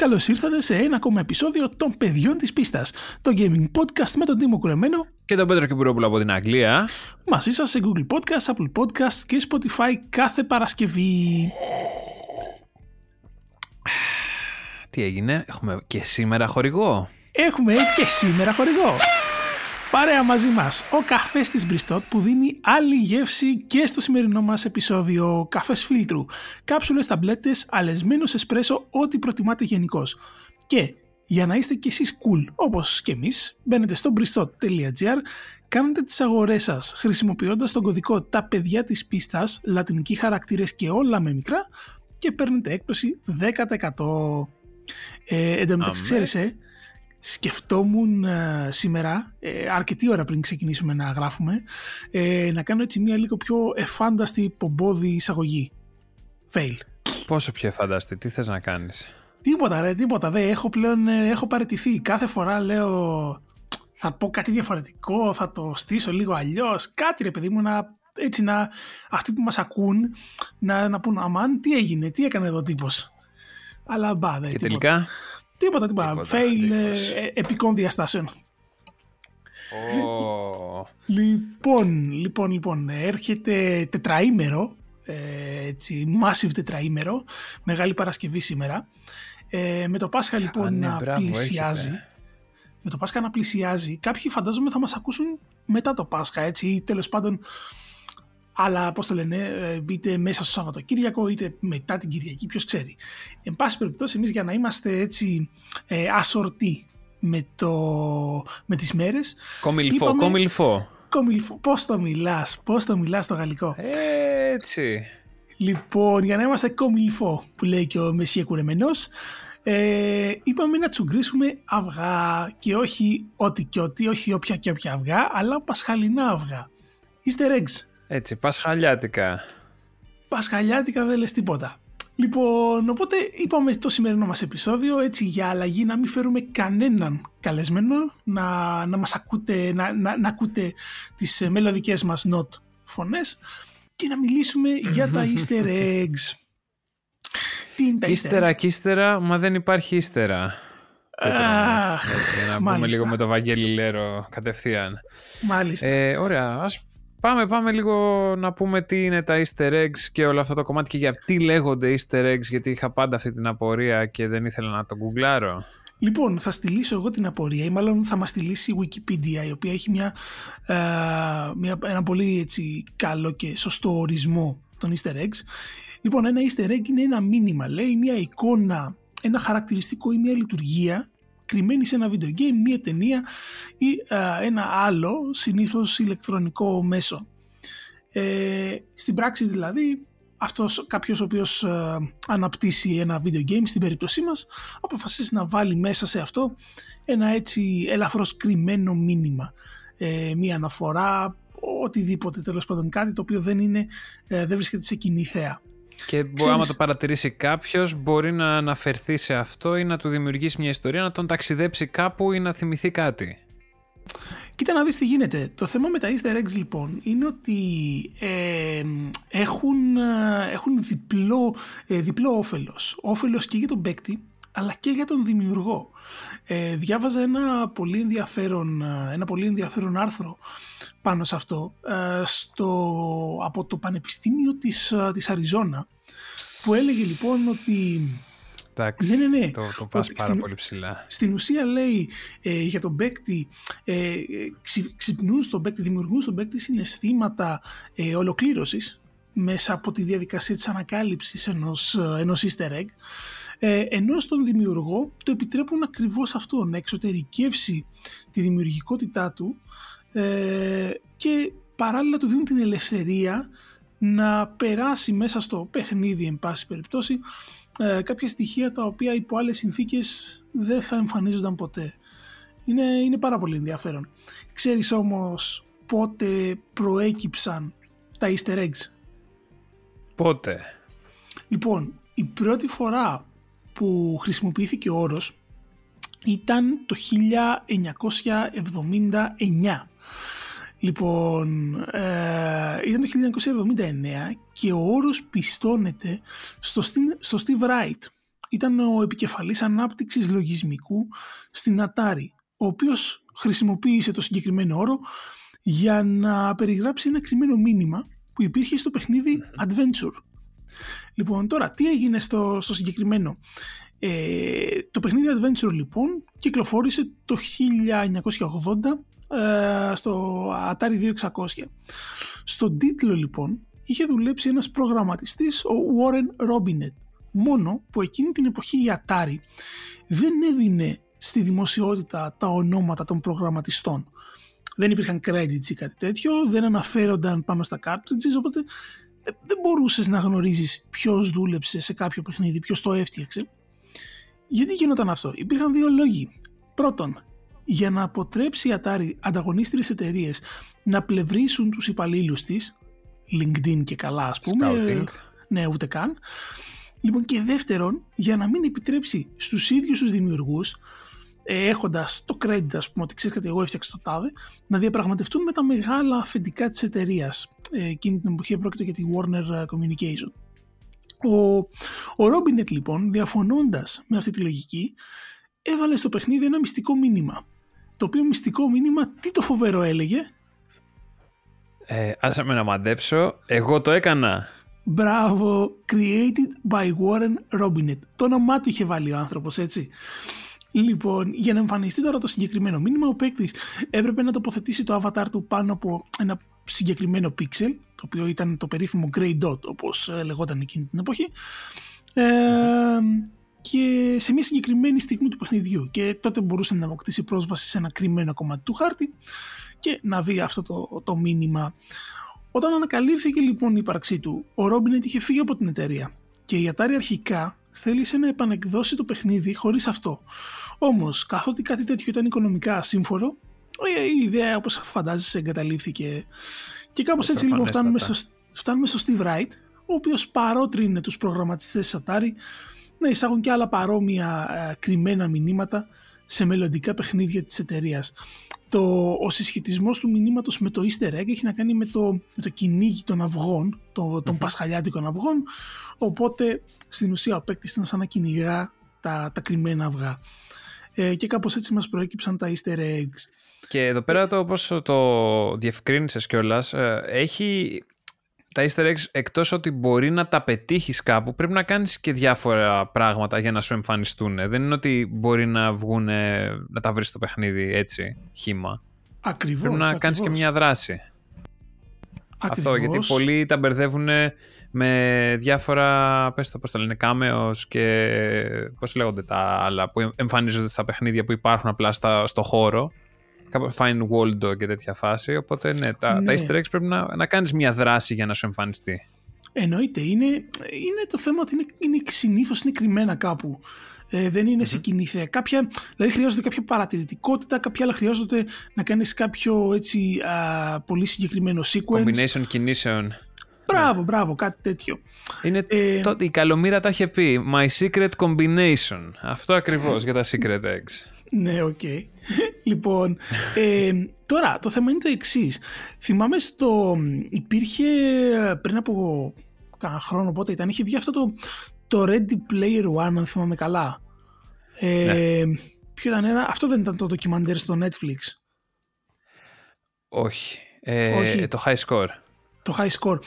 Καλώς ήρθατε σε ένα ακόμα επεισόδιο των παιδιών της πίστας. Το gaming podcast με τον Τίμο Κουρεμένο και τον Πέτρο Κυπουρόπουλο από την Αγγλία. Μαζί σας σε Google Podcast, Apple Podcast και Spotify κάθε Παρασκευή. Τι έγινε, έχουμε και σήμερα χορηγό. Έχουμε και σήμερα χορηγό. Παρέα μαζί μας ο καφές της Μπριστότ που δίνει άλλη γεύση και στο σημερινό μας επεισόδιο καφές φίλτρου. Κάψουλες, ταμπλέτες, αλεσμένος εσπρέσο, ό,τι προτιμάτε γενικώς. Και για να είστε κι εσείς cool όπως και εμείς, μπαίνετε στο bristot.gr, κάνετε τις αγορές σας χρησιμοποιώντας τον κωδικό «Τα παιδιά της πίστας», λατινικοί χαρακτήρες και όλα με μικρά και παίρνετε έκπτωση 10%. Ε, εν τω μεταξύ, ξέρεις, ε, σκεφτόμουν ε, σήμερα, ε, αρκετή ώρα πριν ξεκινήσουμε να γράφουμε, ε, να κάνω έτσι μια λίγο πιο εφάνταστη πομπόδη εισαγωγή. Fail. Πόσο πιο εφάνταστη, τι θες να κάνεις; Τίποτα ρε, τίποτα. Δεν έχω πλέον, έχω παραιτηθεί. Κάθε φορά λέω θα πω κάτι διαφορετικό, θα το στήσω λίγο αλλιώς. Κάτι ρε παιδί μου να έτσι να αυτοί που μας ακούν να, να πούν αμάν τι έγινε, τι έκανε εδώ ο τύπος. Αλλά μπα, Και τίποτα. τελικά; Τίποτα, τίποτα. Fail ε, επικών διαστάσεων. Oh. λοιπόν, λοιπόν, λοιπόν, έρχεται τετραήμερο, ε, έτσι, massive τετραήμερο, Μεγάλη Παρασκευή σήμερα. Ε, με το Πάσχα λοιπόν ναι, να πλησιάζει. Με το Πάσχα να πλησιάζει. Κάποιοι φαντάζομαι θα μας ακούσουν μετά το Πάσχα, έτσι, ή τέλος πάντων αλλά πώς το λένε, ε, είτε μέσα στο Σαββατοκύριακο είτε μετά την Κυριακή, ποιος ξέρει. Εν πάση περιπτώσει εμείς για να είμαστε έτσι ε, ασορτοί με, το, με τις μέρες. Κομιλφό, είπαμε, κομιλφό. Κομιλφό, πώς το μιλάς, πώς το μιλάς στο γαλλικό; Έτσι. Λοιπόν, για να είμαστε κομιλφό που λέει και ο Μεσσία Κουρεμένος, ε, είπαμε να τσουγκρίσουμε αυγά και όχι ό,τι και ό,τι, όχι όποια και όποια αυγά, αλλά πασχαλινά αυγά. Easter eggs. Έτσι, πασχαλιάτικα. Πασχαλιάτικα δεν λες τίποτα. Λοιπόν, οπότε είπαμε το σημερινό μας επεισόδιο έτσι για αλλαγή να μην φέρουμε κανέναν καλεσμένο να, να μας ακούτε, να, να, να ακούτε τις μελλοντικές μας not φωνές και να μιλήσουμε για τα easter eggs. Τι είναι τα ύστερα και ύστερα, μα δεν υπάρχει ύστερα. Αχ, να πούμε λίγο με το Βαγγέλη Λέρο κατευθείαν. Μάλιστα. Ε, ωραία, ας Πάμε, πάμε λίγο να πούμε τι είναι τα easter eggs και όλο αυτό το κομμάτι και για τι λέγονται easter eggs γιατί είχα πάντα αυτή την απορία και δεν ήθελα να το γκουγκλάρω. Λοιπόν, θα στείλω εγώ την απορία ή μάλλον θα μας στείλει η Wikipedia η οποία έχει μια, ε, μια, ένα πολύ έτσι, καλό και σωστό ορισμό των easter eggs. Λοιπόν, ένα easter egg είναι ένα μήνυμα, λέει μια εικόνα, ένα χαρακτηριστικό ή μια λειτουργία κρυμμένη σε ένα video game, μία ταινία ή ένα άλλο συνήθως ηλεκτρονικό μέσο. Ε, στην πράξη δηλαδή αυτός κάποιος ο οποίος αναπτύσσει ένα video game στην περίπτωσή μας αποφασίσει να βάλει μέσα σε αυτό ένα έτσι ελαφρώς κρυμμένο μήνυμα ε, μία αναφορά οτιδήποτε τέλος πάντων κάτι το οποίο δεν, είναι, ε, δεν βρίσκεται σε κοινή θέα και Ξέρεις... άμα το παρατηρήσει κάποιος, μπορεί να αναφερθεί σε αυτό ή να του δημιουργήσει μια ιστορία, να τον ταξιδέψει κάπου ή να θυμηθεί κάτι. Κοίτα να δεις τι γίνεται. Το θέμα με τα easter eggs λοιπόν είναι ότι ε, έχουν, ε, έχουν διπλό, ε, διπλό όφελος. Όφελος και για τον παίκτη αλλά και για τον δημιουργό. Ε, διάβαζα ένα πολύ, ενδιαφέρον, ε, ένα πολύ ενδιαφέρον άρθρο πάνω σε αυτό ε, στο, από το Πανεπιστήμιο της, ε, της Αριζόνα που έλεγε λοιπόν ότι Εντάξει, ναι, ναι, ναι. το, το πας πάρα στην, πολύ ψηλά. Στην ουσία λέει για τον παίκτη, ε, ξυπνούν στον παίκτη, δημιουργούν στον παίκτη συναισθήματα ε, ολοκλήρωσης μέσα από τη διαδικασία της ανακάλυψης ενός, ενός easter egg ε, ενώ στον δημιουργό το επιτρέπουν ακριβώς αυτό, να εξωτερικεύσει τη δημιουργικότητά του ε, και παράλληλα του δίνουν την ελευθερία να περάσει μέσα στο παιχνίδι εν πάση περιπτώσει ε, κάποια στοιχεία τα οποία υπό άλλες συνθήκες δεν θα εμφανίζονταν ποτέ. Είναι, είναι πάρα πολύ ενδιαφέρον. Ξέρεις όμως πότε προέκυψαν τα easter eggs; Πότε; Λοιπόν, η πρώτη φορά που χρησιμοποιήθηκε ο όρος ήταν το 1979. Λοιπόν, ε, ήταν το 1979 και ο όρος πιστώνεται στο, στο Steve Wright, ήταν ο επικεφαλής ανάπτυξης λογισμικού στην Atari, ο οποίος χρησιμοποίησε το συγκεκριμένο όρο για να περιγράψει ένα κρυμμένο μήνυμα που υπήρχε στο παιχνίδι Adventure. Λοιπόν, τώρα, τι έγινε στο, στο συγκεκριμένο; Ε, το παιχνίδι Adventure λοιπόν κυκλοφόρησε το 1980 ε, στο Atari 2600. Στον τίτλο λοιπόν είχε δουλέψει ένας προγραμματιστής, ο Warren Robinet. Μόνο που εκείνη την εποχή η Atari δεν έδινε στη δημοσιότητα τα ονόματα των προγραμματιστών. Δεν υπήρχαν credits ή κάτι τέτοιο, δεν αναφέρονταν πάνω στα cartridges, οπότε δεν μπορούσες να γνωρίζεις ποιος δούλεψε σε κάποιο παιχνίδι, ποιος το έφτιαξε. Γιατί γινόταν αυτό; Υπήρχαν δύο λόγοι. Πρώτον, για να αποτρέψει η Atari ανταγωνίστριες εταιρείες να πλευρίσουν τους υπαλλήλους της, LinkedIn και καλά ας πούμε, Scouting. ναι ούτε καν, Λοιπόν και δεύτερον, για να μην επιτρέψει στους ίδιους τους δημιουργούς ε, έχοντας το credit ας πούμε ότι ξέρεις κάτι εγώ έφτιαξα το τάδε να διαπραγματευτούν με τα μεγάλα αφεντικά της εταιρείας. Ε, εκείνη την εποχή πρόκειται για τη Warner Communication. Ο, ο Robinet λοιπόν διαφωνώντας με αυτή τη λογική έβαλε στο παιχνίδι ένα μυστικό μήνυμα το οποίο μυστικό μήνυμα τι το φοβερό έλεγε; Ε, άσε με να μαντέψω. Εγώ το έκανα. Μπράβο, created by Warren Robinet. Το όνομά του είχε βάλει ο άνθρωπος, έτσι. Λοιπόν, για να εμφανιστεί τώρα το συγκεκριμένο μήνυμα, ο παίκτης έπρεπε να τοποθετήσει το avatar του πάνω από ένα συγκεκριμένο pixel, το οποίο ήταν το περίφημο grey dot, όπως ε, λεγόταν εκείνη την εποχή, ε, και σε μια συγκεκριμένη στιγμή του παιχνιδιού. Και τότε μπορούσε να αποκτήσει πρόσβαση σε ένα κρυμμένο κομμάτι του χάρτη και να δει αυτό το, το μήνυμα. Όταν ανακαλύφθηκε λοιπόν η ύπαρξή του, ο Ρόμπινετ είχε φύγει από την εταιρεία και η Atari αρχικά θέλησε να επανεκδώσει το παιχνίδι χωρίς αυτό. Όμως, καθότι κάτι τέτοιο ήταν οικονομικά σύμφωνο, ε, η ιδέα όπως φαντάζεσαι εγκαταλείφθηκε και κάπως έτσι λοιπόν φτάνουμε στο, φτάνουμε στο Steve Wright, ο οποίος παρότρινε τους προγραμματιστές της Atari να εισάγουν και άλλα παρόμοια ε, κρυμμένα μηνύματα σε μελλοντικά παιχνίδια της εταιρείας. Το, ο συσχετισμός του μηνύματος με το easter egg έχει να κάνει με το, με το κυνήγι των αυγών, το, των πασχαλιάτικων αυγών, οπότε στην ουσία ο παίκτης ήταν σαν να κυνηγά τα, τα κρυμμένα αυγά. Ε, και κάπως έτσι μας προέκυψαν τα easter eggs. Και εδώ πέρα το όπως το διευκρίνησες κιόλας, ε, έχει τα easter eggs εκτός ότι μπορεί να τα πετύχεις κάπου πρέπει να κάνεις και διάφορα πράγματα για να σου εμφανιστούν. Δεν είναι ότι μπορεί να βγουν να τα βρεις στο παιχνίδι έτσι χήμα. Ακριβώς. Πρέπει να ακριβώς. κάνεις και μια δράση. Ακριβώς. Αυτό γιατί πολλοί τα μπερδεύουν με διάφορα, πες το πώς το λένε, κάμεος και πώς λέγονται τα άλλα που εμφανίζονται στα παιχνίδια που υπάρχουν απλά στα, στο χώρο κάπου fine Waldo και τέτοια φάση. Οπότε ναι, τα, Ναι. τα easter eggs πρέπει να, να κάνεις μια δράση για να σου εμφανιστεί. Εννοείται. Είναι, είναι το θέμα ότι είναι, είναι συνήθως είναι κρυμμένα κάπου. Ε, δεν είναι σε κοινή θέα. Κάποια, δηλαδή χρειάζονται κάποια παρατηρητικότητα, κάποια άλλα χρειάζονται να κάνεις κάποιο έτσι α, πολύ συγκεκριμένο sequence. Combination κινήσεων. Μπράβο, μπράβο, κάτι τέτοιο. Είναι Ε, το, η Καλομήρα τα είχε πει. My secret combination. Αυτό ακριβώς για τα secret eggs. Ναι, οκ. Λοιπόν, ε, τώρα το θέμα είναι το εξής. Θυμάμαι στο. υπήρχε πριν από κάνα χρόνο πότε ήταν, είχε βγει αυτό το, το Ready Player One, αν θυμάμαι καλά. Ε, Ποιο ήταν ένα, αυτό δεν ήταν το ντοκιμαντέρ στο Netflix. Όχι. Ε, Όχι. Το high score. Το High Score.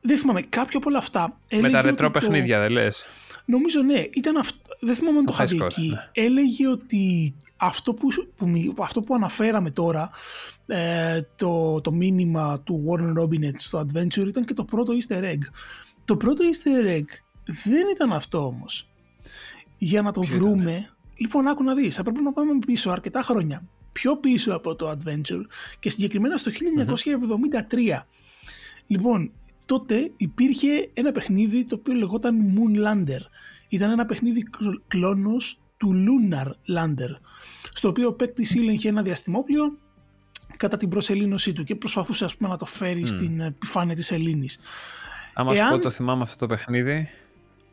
Δεν θυμάμαι, κάποιο από όλα αυτά. Με έλεγε τα ότι ρετρό το- παιχνίδια, δεν λες; Νομίζω ναι, ήταν αυτό. Δεν θυμάμαι αν το, Το είχα high δει score, εκεί. ναι. Έλεγε ότι αυτό που, που, μι- αυτό που αναφέραμε τώρα, ε, το, το μήνυμα του Warren Robinet στο Adventure ήταν και το πρώτο easter egg. Το πρώτο easter egg δεν ήταν αυτό όμως. Για να το Ποιο βρούμε, λοιπόν άκου να δεις, θα πρέπει να πάμε πίσω αρκετά χρόνια. Πιο πίσω από το Adventure και συγκεκριμένα στο 1973. Λοιπόν, τότε υπήρχε ένα παιχνίδι το οποίο λεγόταν Moonlander. Ήταν ένα παιχνίδι κλ- κλόνος του Lunar Lander, στο οποίο ο παίκτης ήλεγχε ένα διαστημόπλιο κατά την προσελήνωσή του και προσπαθούσε ας πούμε, να το φέρει στην επιφάνεια της Ελλήνης. Άμα σου Εάν- πω το θυμάμαι αυτό το παιχνίδι,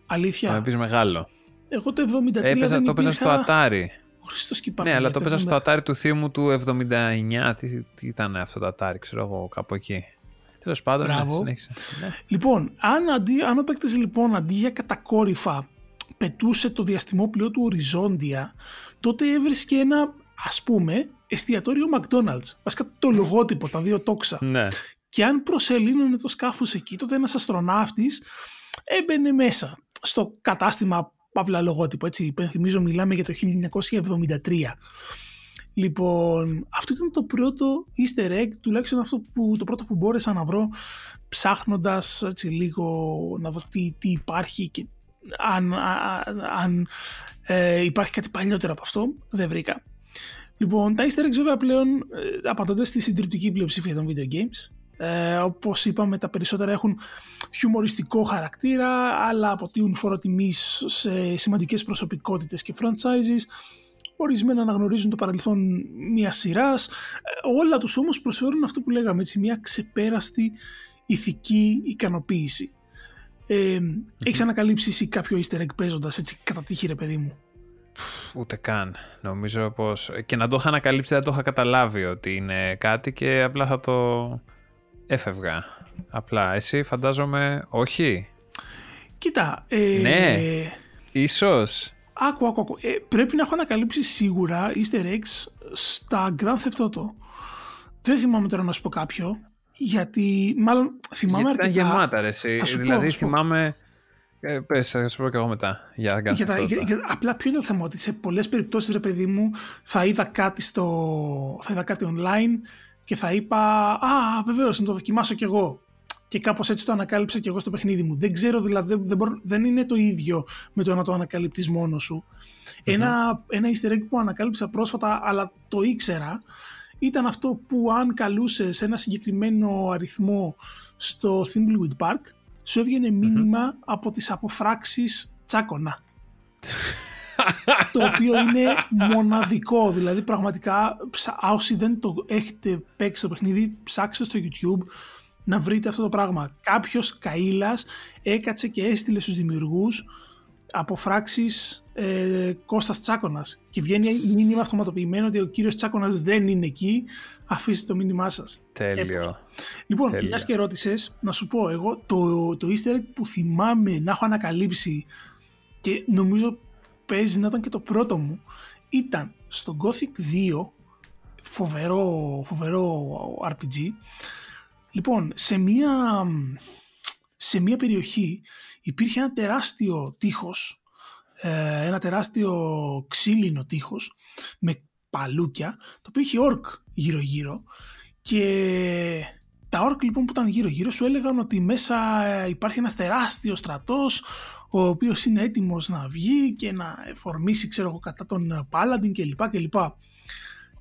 θα Αλήθεια, με πεις μεγάλο. εγώ το 73 Έπαιζα, δεν το έπαιζα στο υπήρχα... Atari. Χριστός και η Ναι, Παναγία, αλλά το έπαιζα στο 70. Atari του θείου μου του 79. Τι, τι ήταν αυτό το Atari, ξέρω εγώ, κάπου εκεί. Τέλος πάντων, ναι, Μπράβο. συνέχισε. Ναι. Λοιπόν, αν, αντί, αν ο παίκτης λοιπόν αντί για κατακόρυφα πετούσε το διαστημόπλαιο του οριζόντια, τότε έβρισκε ένα, ας πούμε, εστιατόριο McDonald's. Βασικά το λογότυπο, τα δύο τόξα. Ναι. Και αν προσελήνωνε το σκάφος εκεί, τότε ένας αστροναύτης έμπαινε μέσα στο κατάστημα παύλα λογότυπο. Έτσι, υπενθυμίζω, μιλάμε για το 1973. Λοιπόν, αυτό ήταν το πρώτο easter egg, τουλάχιστον αυτό που, το πρώτο που μπόρεσα να βρω ψάχνοντας έτσι λίγο να δω τι, τι υπάρχει και αν, αν ε, υπάρχει κάτι παλιότερο από αυτό, δεν βρήκα. Λοιπόν, τα easter eggs βέβαια πλέον ε, απαντώνται στη συντριπτική πλειοψηφία των video games. Ε, όπως είπαμε τα περισσότερα έχουν χιουμοριστικό χαρακτήρα, αλλά αποτείουν φόρο σε σημαντικές προσωπικότητες και franchises ορισμένα αναγνωρίζουν το παρελθόν μια σειράς. Όλα τους όμως προσφέρουν αυτό που λέγαμε, έτσι, μια ξεπέραστη ηθική ικανοποίηση. Ε, Έχεις ανακαλύψει εσύ κάποιο easter egg παίζοντας έτσι κατά τύχη ρε παιδί μου; Ούτε καν. Νομίζω πως... Και να το είχα ανακαλύψει δεν το είχα καταλάβει ότι είναι κάτι και απλά θα το έφευγα. Απλά. Εσύ φαντάζομαι όχι. Κοίτα. Ε... Ναι. Ίσως. Άκου, άκου, άκου. Ε, πρέπει να έχω ανακαλύψει σίγουρα easter eggs στα Grand Theft Auto. Δεν θυμάμαι τώρα να σου πω κάποιο, γιατί μάλλον θυμάμαι γιατί αρκετά. Ήταν γεμάτα ρε εσύ. Δηλαδή πω, θυμάμαι... Ε, πες, θα σου πω και εγώ μετά. Για, για, τα, για, για, απλά ποιο είναι το θέμα, ότι σε πολλές περιπτώσεις ρε παιδί μου θα είδα κάτι, στο, θα είδα κάτι online και θα είπα «Α, βεβαίως, να το δοκιμάσω κι εγώ» και κάπως έτσι το ανακάλυψα και εγώ στο παιχνίδι μου. Δεν ξέρω δηλαδή, δεν, δεν είναι το ίδιο με το να το ανακαλύπτεις μόνος σου. Ένα, ένα easter egg που ανακάλυψα πρόσφατα αλλά το ήξερα ήταν αυτό που αν καλούσες ένα συγκεκριμένο αριθμό στο Thimbleweed Park σου έβγαινε μήνυμα από τις αποφράξεις τσάκωνα. το οποίο είναι μοναδικό, δηλαδή πραγματικά όσοι δεν το έχετε παίξει το παιχνίδι ψάξτε στο YouTube να βρείτε αυτό το πράγμα. Κάποιος καΐλας έκατσε και έστειλε στους δημιουργούς από φράξεις ε, Κώστας Τσάκωνας. Και βγαίνει μήνυμα αυτοματοποιημένο ότι ο κύριος Τσάκωνας δεν είναι εκεί, αφήστε το μήνυμά σας. Τέλειο. Λοιπόν, μιας και ρώτησες, να σου πω εγώ το, το easter egg που θυμάμαι να έχω ανακαλύψει και νομίζω παίζει να ήταν και το πρώτο μου ήταν στο Gothic 2 φοβερό, φοβερό RPG. Λοιπόν, σε μία, σε μία περιοχή υπήρχε ένα τεράστιο τείχος, ε, ένα τεράστιο ξύλινο τείχος με παλούκια, το οποίο είχε ορκ γύρω-γύρω και τα ορκ λοιπόν που ήταν γύρω-γύρω σου έλεγαν ότι μέσα ε, υπάρχει ένας τεράστιος στρατός ο οποίος είναι έτοιμος να βγει και να εφορμήσει ξέρω εγώ κατά τον Πάλαντιν κλπ. κλπ.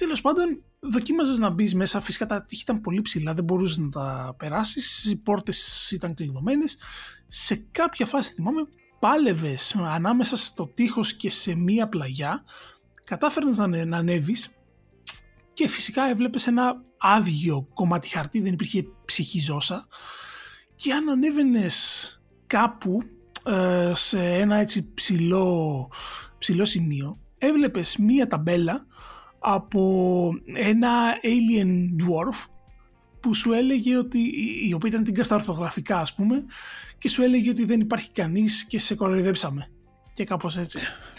Τέλος πάντων δοκίμαζες να μπεις μέσα. Φυσικά τα τείχη ήταν πολύ ψηλά, δεν μπορούσες να τα περάσεις. Οι πόρτες ήταν κλειδωμένες. Σε κάποια φάση θυμάμαι, πάλευες ανάμεσα στο τείχος και σε μία πλαγιά. Κατάφερνες να, να ανέβεις και φυσικά έβλεπες ένα άδειο κομμάτι χαρτί, δεν υπήρχε ψυχή ζώσα. Και αν ανέβαινες κάπου ε, σε ένα έτσι ψηλό, ψηλό σημείο, έβλεπες μία ταμπέλα από ένα alien dwarf που σου έλεγε ότι, η οποία ήταν την κάστα ορθογραφικά ας πούμε και σου έλεγε ότι δεν υπάρχει κανείς και σε κοροϊδέψαμε και κάπως έτσι.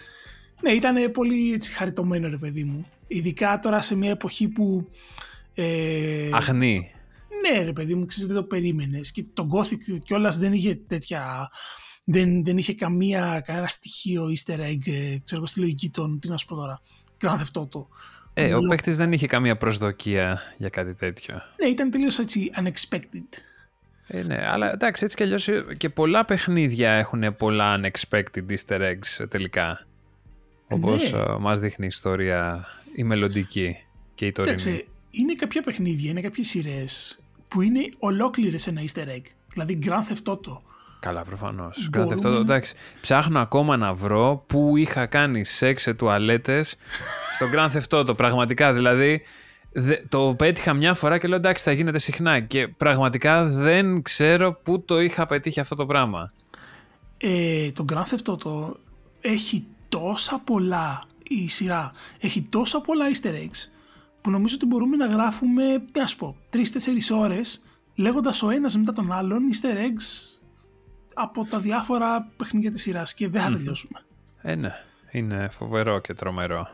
ναι, ήταν πολύ έτσι χαριτωμένο ρε παιδί μου. Ειδικά τώρα σε μια εποχή που... Ε, Αχνή. Ναι ρε παιδί μου, ξέρεις δεν το περίμενες και το Gothic κιόλας δεν είχε τέτοια... Δεν, δεν είχε καμία, κανένα στοιχείο easter egg, ε, ξέρω στη λογική των, τι να σου πω τώρα, Grand Theft Auto. Ε, ο παίκτης δεν είχε καμία προσδοκία για κάτι τέτοιο. Ναι, ήταν τελείως έτσι unexpected. Ε, ναι, αλλά εντάξει, έτσι κι αλλιώς και πολλά παιχνίδια έχουν πολλά unexpected easter eggs τελικά. Όπως ναι. Ε, μας δείχνει η ιστορία η μελλοντική και η τωρινή. Εντάξει, είναι κάποια παιχνίδια, είναι κάποιες σειρές που είναι ολόκληρες ένα easter egg. Δηλαδή Grand Theft Auto, Καλά, προφανώς. Μπορούμε... εντάξει. Ψάχνω ακόμα να βρω πού είχα κάνει σεξ σε τουαλέτες στο Grand Theft Auto. Πραγματικά δηλαδή. Το πέτυχα μια φορά και λέω εντάξει θα γίνεται συχνά και πραγματικά δεν ξέρω πού το είχα πετύχει αυτό το πράγμα. Ε, το Grand Theft Auto έχει τόσα πολλά η σειρά, έχει τόσα πολλά easter eggs που νομίζω ότι μπορούμε να γράφουμε, τι ας πω, τρεις-τέσσερις ώρες λέγοντας ο ένας μετά τον άλλον easter eggs από τα διάφορα παιχνίδια της σειράς και δεν θα τελειώσουμε. Ε, ναι. Είναι φοβερό και τρομερό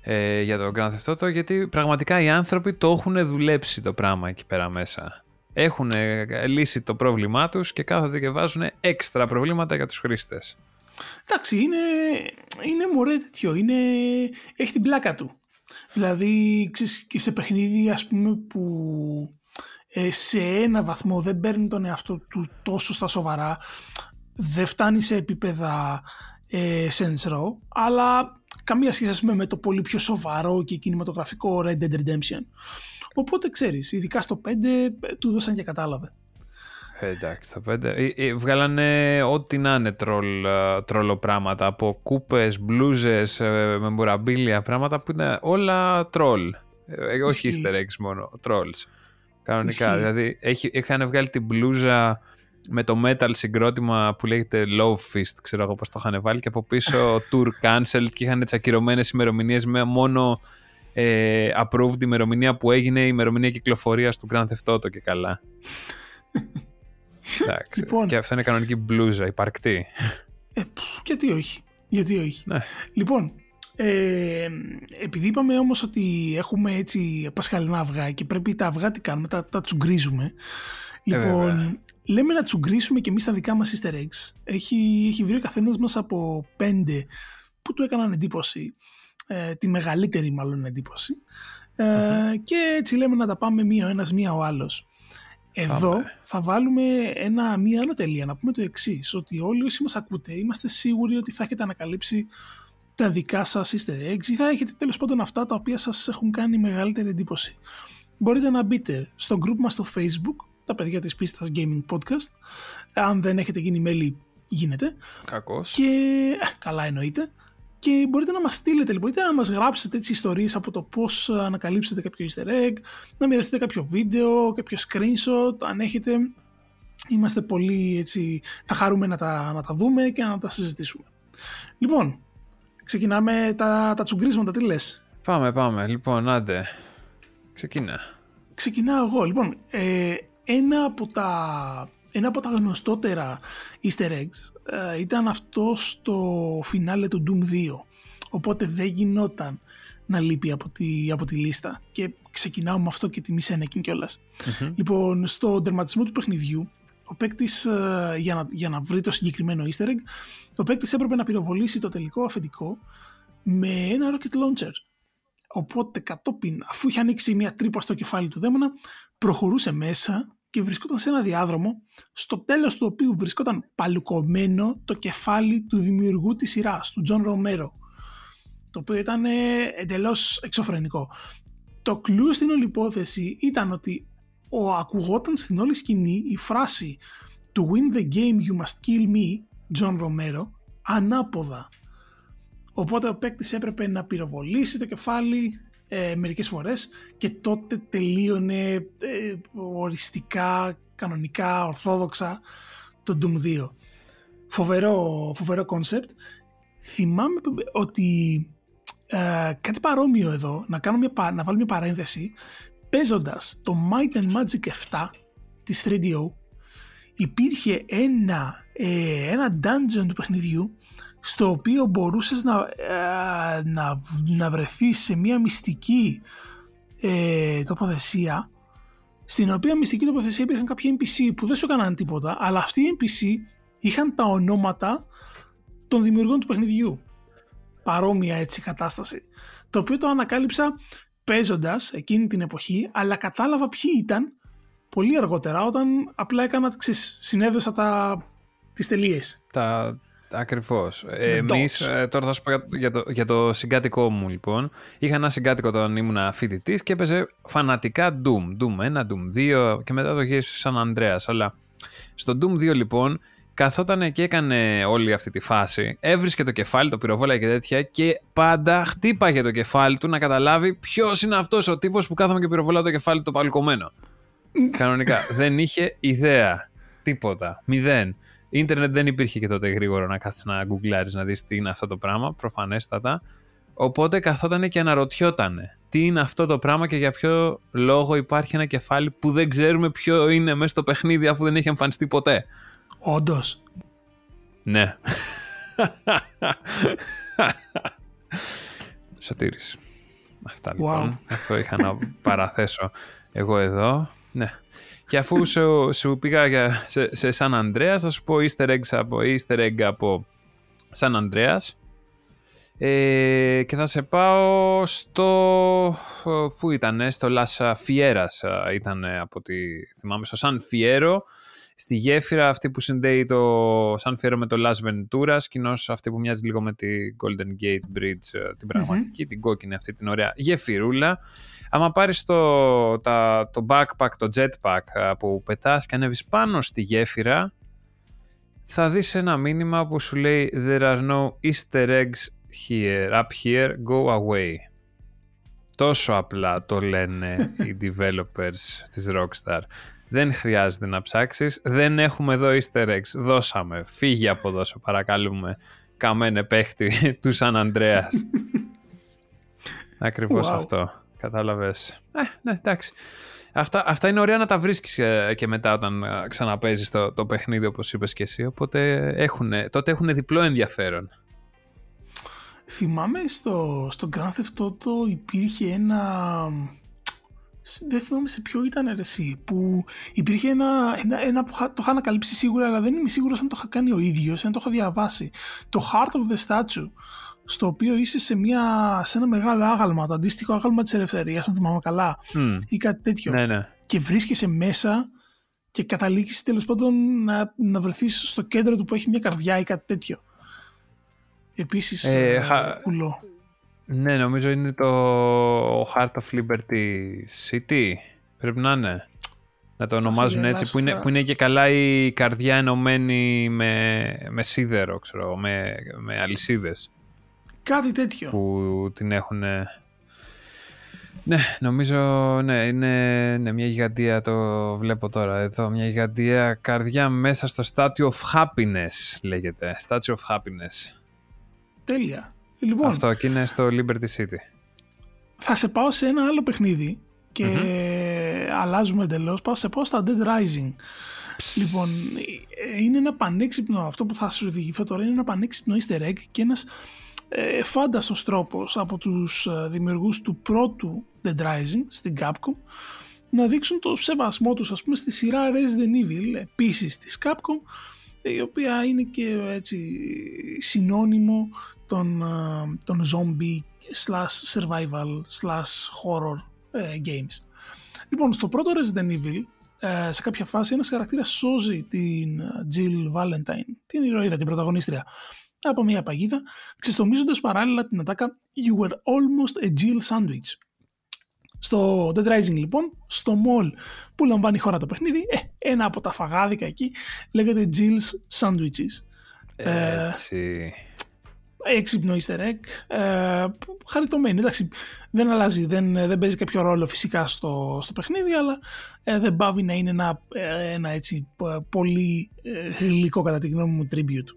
ε, για τον Grand Theft Auto γιατί πραγματικά οι άνθρωποι το έχουν δουλέψει το πράγμα εκεί πέρα μέσα. Έχουν λύσει το πρόβλημά τους και κάθονται και βάζουν έξτρα προβλήματα για τους χρήστες. Εντάξει, είναι, είναι μωρέ τέτοιο, είναι, έχει την πλάκα του. Δηλαδή, ξέρεις, και σε παιχνίδι ας πούμε που ε, σε ένα βαθμό δεν παίρνει τον εαυτό του τόσο στα σοβαρά, δεν φτάνει σε επίπεδα ε, αλλά καμία σχέση ας πούμε, με το πολύ πιο σοβαρό και κινηματογραφικό Red Dead Redemption. Οπότε ξέρεις, ειδικά στο 5 ε, του δώσαν και κατάλαβε. Ε, εντάξει, το 5. Ε, ε, βγάλανε ό,τι να είναι τρολ, τρολο πράγματα. Από κούπες, μπλούζες, μεμπουραμπίλια, πράγματα που είναι όλα τρολ. όχι easter eggs μόνο, trolls. Κανονικά. Δηλαδή έχει, είχαν βγάλει την μπλούζα με το metal συγκρότημα που λέγεται Love Fist, ξέρω εγώ πώς το είχαν βάλει και από πίσω tour cancelled και είχαν τι ακυρωμένες ημερομηνίες με μόνο ε, approved ημερομηνία που έγινε η ημερομηνία κυκλοφορίας του Grand Theft Auto και καλά. Εντάξει. Λοιπόν, και αυτό είναι κανονική μπλούζα, υπαρκτή. Ε, γιατί όχι. Γιατί όχι. Ναι. Λοιπόν, ε, επειδή είπαμε όμως ότι έχουμε έτσι πασχαλινά αυγά και πρέπει τα αυγά τι κάνουμε, τα, τα τσουγκρίζουμε. Ε, λοιπόν, λέμε να τσουγκρίσουμε και εμείς τα δικά μας easter eggs. Έχει, έχει βρει ο καθένας μας από πέντε που του έκαναν εντύπωση. Ε, τη μεγαλύτερη μάλλον εντύπωση. Ε, Και έτσι λέμε να τα πάμε μία ο ένας, μία ο άλλος. Εδώ θα βάλουμε ένα, μία άλλο τελεία, να πούμε το εξής, ότι όλοι όσοι μας ακούτε είμαστε σίγουροι ότι θα έχετε ανακαλύψει τα δικά σας easter eggs ή θα έχετε τέλος πάντων αυτά τα οποία σας έχουν κάνει μεγαλύτερη εντύπωση. Μπορείτε να μπείτε στο group μας στο facebook, τα παιδιά της πίστας Gaming Podcast. Αν δεν έχετε γίνει μέλη, γίνεται. Κακός. Και ε, καλά εννοείται και μπορείτε να μας στείλετε, λοιπόν, μπορείτε να μας γράψετε έτσι ιστορίες από το πώς ανακαλύψετε κάποιο easter egg, να μοιραστείτε κάποιο βίντεο, κάποιο screenshot, αν έχετε. Είμαστε πολύ έτσι, θα χαρούμε να τα, να τα δούμε και να τα συζητήσουμε. Λοιπόν, ξεκινάμε τα, τα τσουγκρίσματα, τι λες; Πάμε, πάμε. Λοιπόν, άντε. Ξεκινά. Ξεκινάω εγώ. Λοιπόν, ε, ένα από τα ένα από τα γνωστότερα easter eggs ε, ήταν αυτό στο φινάλε του Doom 2. Οπότε δεν γινόταν να λείπει από τη, από τη λίστα. Και ξεκινάω με αυτό και τη Miss κιόλας. Λοιπόν, στο τερματισμό του παιχνιδιού, ο παίκτης, ε, για, να, για να βρει το συγκεκριμένο easter egg, ο παίκτης έπρεπε να πυροβολήσει το τελικό αφεντικό με ένα rocket launcher. Οπότε κατόπιν, αφού είχε ανοίξει μια τρύπα στο κεφάλι του δαίμονα, προχωρούσε μέσα και βρισκόταν σε ένα διάδρομο, στο τέλος του οποίου βρισκόταν παλουκωμένο το κεφάλι του δημιουργού της σειράς, του Τζον Ρομέρο, το οποίο ήταν εντελώς εξωφρενικό. Το κλου στην όλη υπόθεση ήταν ότι ο ακουγόταν στην όλη σκηνή η φράση «To win the game you must kill me, John Romero», ανάποδα. Οπότε ο παίκτης έπρεπε να πυροβολήσει το κεφάλι ε, μερικές φορές και τότε τελείωνε ε, οριστικά, κανονικά, ορθόδοξα το Doom 2. Φοβερό, φοβερό concept. Θυμάμαι ότι ε, κάτι παρόμοιο εδώ, να, κάνω μια, να βάλω μια παρένθεση, παίζοντας το Might and Magic 7 της 3DO, υπήρχε ένα, ε, ένα dungeon του παιχνιδιού στο οποίο μπορούσες να, ε, να, να βρεθείς σε μια μυστική ε, τοποθεσία στην οποία μυστική τοποθεσία υπήρχαν κάποια NPC που δεν σου έκαναν τίποτα αλλά αυτοί οι NPC είχαν τα ονόματα των δημιουργών του παιχνιδιού. Παρόμοια έτσι κατάσταση. Το οποίο το ανακάλυψα παίζοντας εκείνη την εποχή αλλά κατάλαβα ποιοι ήταν πολύ αργότερα όταν απλά έκανα, ξέρεις, συνέδεσα τα, τις τελείες. Τα, Ακριβώς. Εμείς, ε, τώρα θα σου πω για, το, για το συγκάτοικό μου λοιπόν. Είχα ένα συγκάτοικο όταν ήμουν φοιτητής και έπαιζε φανατικά Doom. Doom 1, Doom 2 και μετά το γύρισε σαν Ανδρέα. Αλλά στο Doom 2 λοιπόν καθόταν και έκανε όλη αυτή τη φάση, έβρισκε το κεφάλι, το πυροβόλα και τέτοια και πάντα χτύπαγε το κεφάλι του να καταλάβει ποιος είναι αυτός ο τύπος που κάθομαι και πυροβολάω το κεφάλι του παλκωμένο. Κανονικά. δεν είχε ιδέα. Τίποτα. Μηδέν ίντερνετ δεν υπήρχε και τότε γρήγορο να κάθεσαι να γκουγκλάρεις να δεις τι είναι αυτό το πράγμα, προφανέστατα. Οπότε καθόταν και αναρωτιόταν τι είναι αυτό το πράγμα και για ποιο λόγο υπάρχει ένα κεφάλι που δεν ξέρουμε ποιο είναι μέσα στο παιχνίδι αφού δεν έχει εμφανιστεί ποτέ. Όντως. Ναι. Σωτήρης. Αυτά λοιπόν. Αυτό είχα να παραθέσω εγώ εδώ. Ναι. Και αφού σου, σου πήγα για, σε, σε Σαν Ανδρέας, θα σου πω easter eggs από easter egg από Σαν Ανδρέας. Ε, και θα σε πάω στο... Πού ήτανε, στο Las Fieras ήταν από ό,τι θυμάμαι, στο San Fierro στη γέφυρα αυτή που συνδέει το Σαν Φιέρο με το Las Venturas, κοινώς αυτή που μοιάζει λίγο με τη Golden Gate Bridge, ε, την πραγματικη την κόκκινη αυτή την ωραία γεφυρούλα. Άμα πάρεις το, τα, το backpack, το jetpack ε, που πετάς και ανέβεις πάνω στη γέφυρα, θα δεις ένα μήνυμα που σου λέει «There are no easter eggs here, up here, go away». Τόσο απλά το λένε οι developers της Rockstar. Δεν χρειάζεται να ψάξεις. Δεν έχουμε εδώ easter eggs. Δώσαμε. Φύγει από εδώ, σε παρακαλούμε. Καμένε παίχτη του Σαν Ανδρέας. Ακριβώς αυτό. Κατάλαβες. Ε, ναι, εντάξει. Αυτά, αυτά είναι ωραία να τα βρίσκεις ε, και μετά όταν ε, ξαναπέζεις το, το παιχνίδι όπως είπες και εσύ. Οπότε έχουν, τότε έχουν διπλό ενδιαφέρον. Θυμάμαι στο, στο Grand Theft Auto υπήρχε ένα δεν θυμάμαι σε ποιο ήταν εσύ, που υπήρχε ένα, ένα, ένα που το είχα ανακαλύψει σίγουρα, αλλά δεν είμαι σίγουρος αν το είχα κάνει ο ίδιος, αν το είχα διαβάσει. Το Heart of the Statue, στο οποίο είσαι σε, μια, σε ένα μεγάλο άγαλμα, το αντίστοιχο άγαλμα της ελευθερίας, αν θυμάμαι καλά, mm. ή κάτι τέτοιο. Ναι, ναι. Και βρίσκεσαι μέσα και καταλήγεις τέλος πάντων να, να βρεθείς στο κέντρο του που έχει μια καρδιά ή κάτι τέτοιο. Επίσης, ε, ε, κουλό. Ναι, νομίζω είναι το Heart of Liberty City. Πρέπει να είναι. Να το ονομάζουν έτσι, που είναι, που είναι και καλά η καρδιά ενωμένη με, με σίδερο, ξέρω, με, με αλυσίδες. Κάτι τέτοιο. Που την έχουν... Ναι, νομίζω, ναι, είναι ναι, μια γιγαντία, το βλέπω τώρα εδώ, μια γιγαντία καρδιά μέσα στο Statue of Happiness, λέγεται. Statue of Happiness. Τέλεια. Λοιπόν, Αυτό και είναι στο Liberty City. Θα σε πάω σε ένα άλλο παιχνίδι και mm-hmm. αλλάζουμε εντελώς. Πάω σε πάω στα Dead Rising. Λοιπόν, είναι ένα πανέξυπνο, αυτό που θα σου διηγηθώ τώρα είναι ένα πανέξυπνο easter egg και ένας ε, φάνταστος τρόπος από τους ε, δημιουργούς του πρώτου Dead Rising στην Capcom να δείξουν το σεβασμό τους ας πούμε στη σειρά Resident Evil επίσης της Capcom η οποία είναι και έτσι συνώνυμο των, ε, των zombie slash survival slash horror ε, games. Λοιπόν, στο πρώτο Resident Evil, ε, σε κάποια φάση ένας χαρακτήρας σώζει την Jill Valentine, την ηρωίδα, την πρωταγωνίστρια, από μια παγίδα, ξεστομίζοντας παράλληλα την ατάκα «You were almost a Jill sandwich». Στο Dead Rising λοιπόν, στο mall που λαμβάνει η χώρα το παιχνίδι, ε, ένα από τα φαγάδικα εκεί λέγεται Jill's Sandwiches. Έτσι. Ε, έξυπνο easter egg, ε, χαριτωμένη, εντάξει, δεν αλλάζει, δεν, δεν παίζει κάποιο ρόλο φυσικά στο, στο παιχνίδι, αλλά ε, δεν πάβει να είναι ένα, ε, ένα έτσι πολύ ε, γλυκό κατά τη γνώμη μου tribute.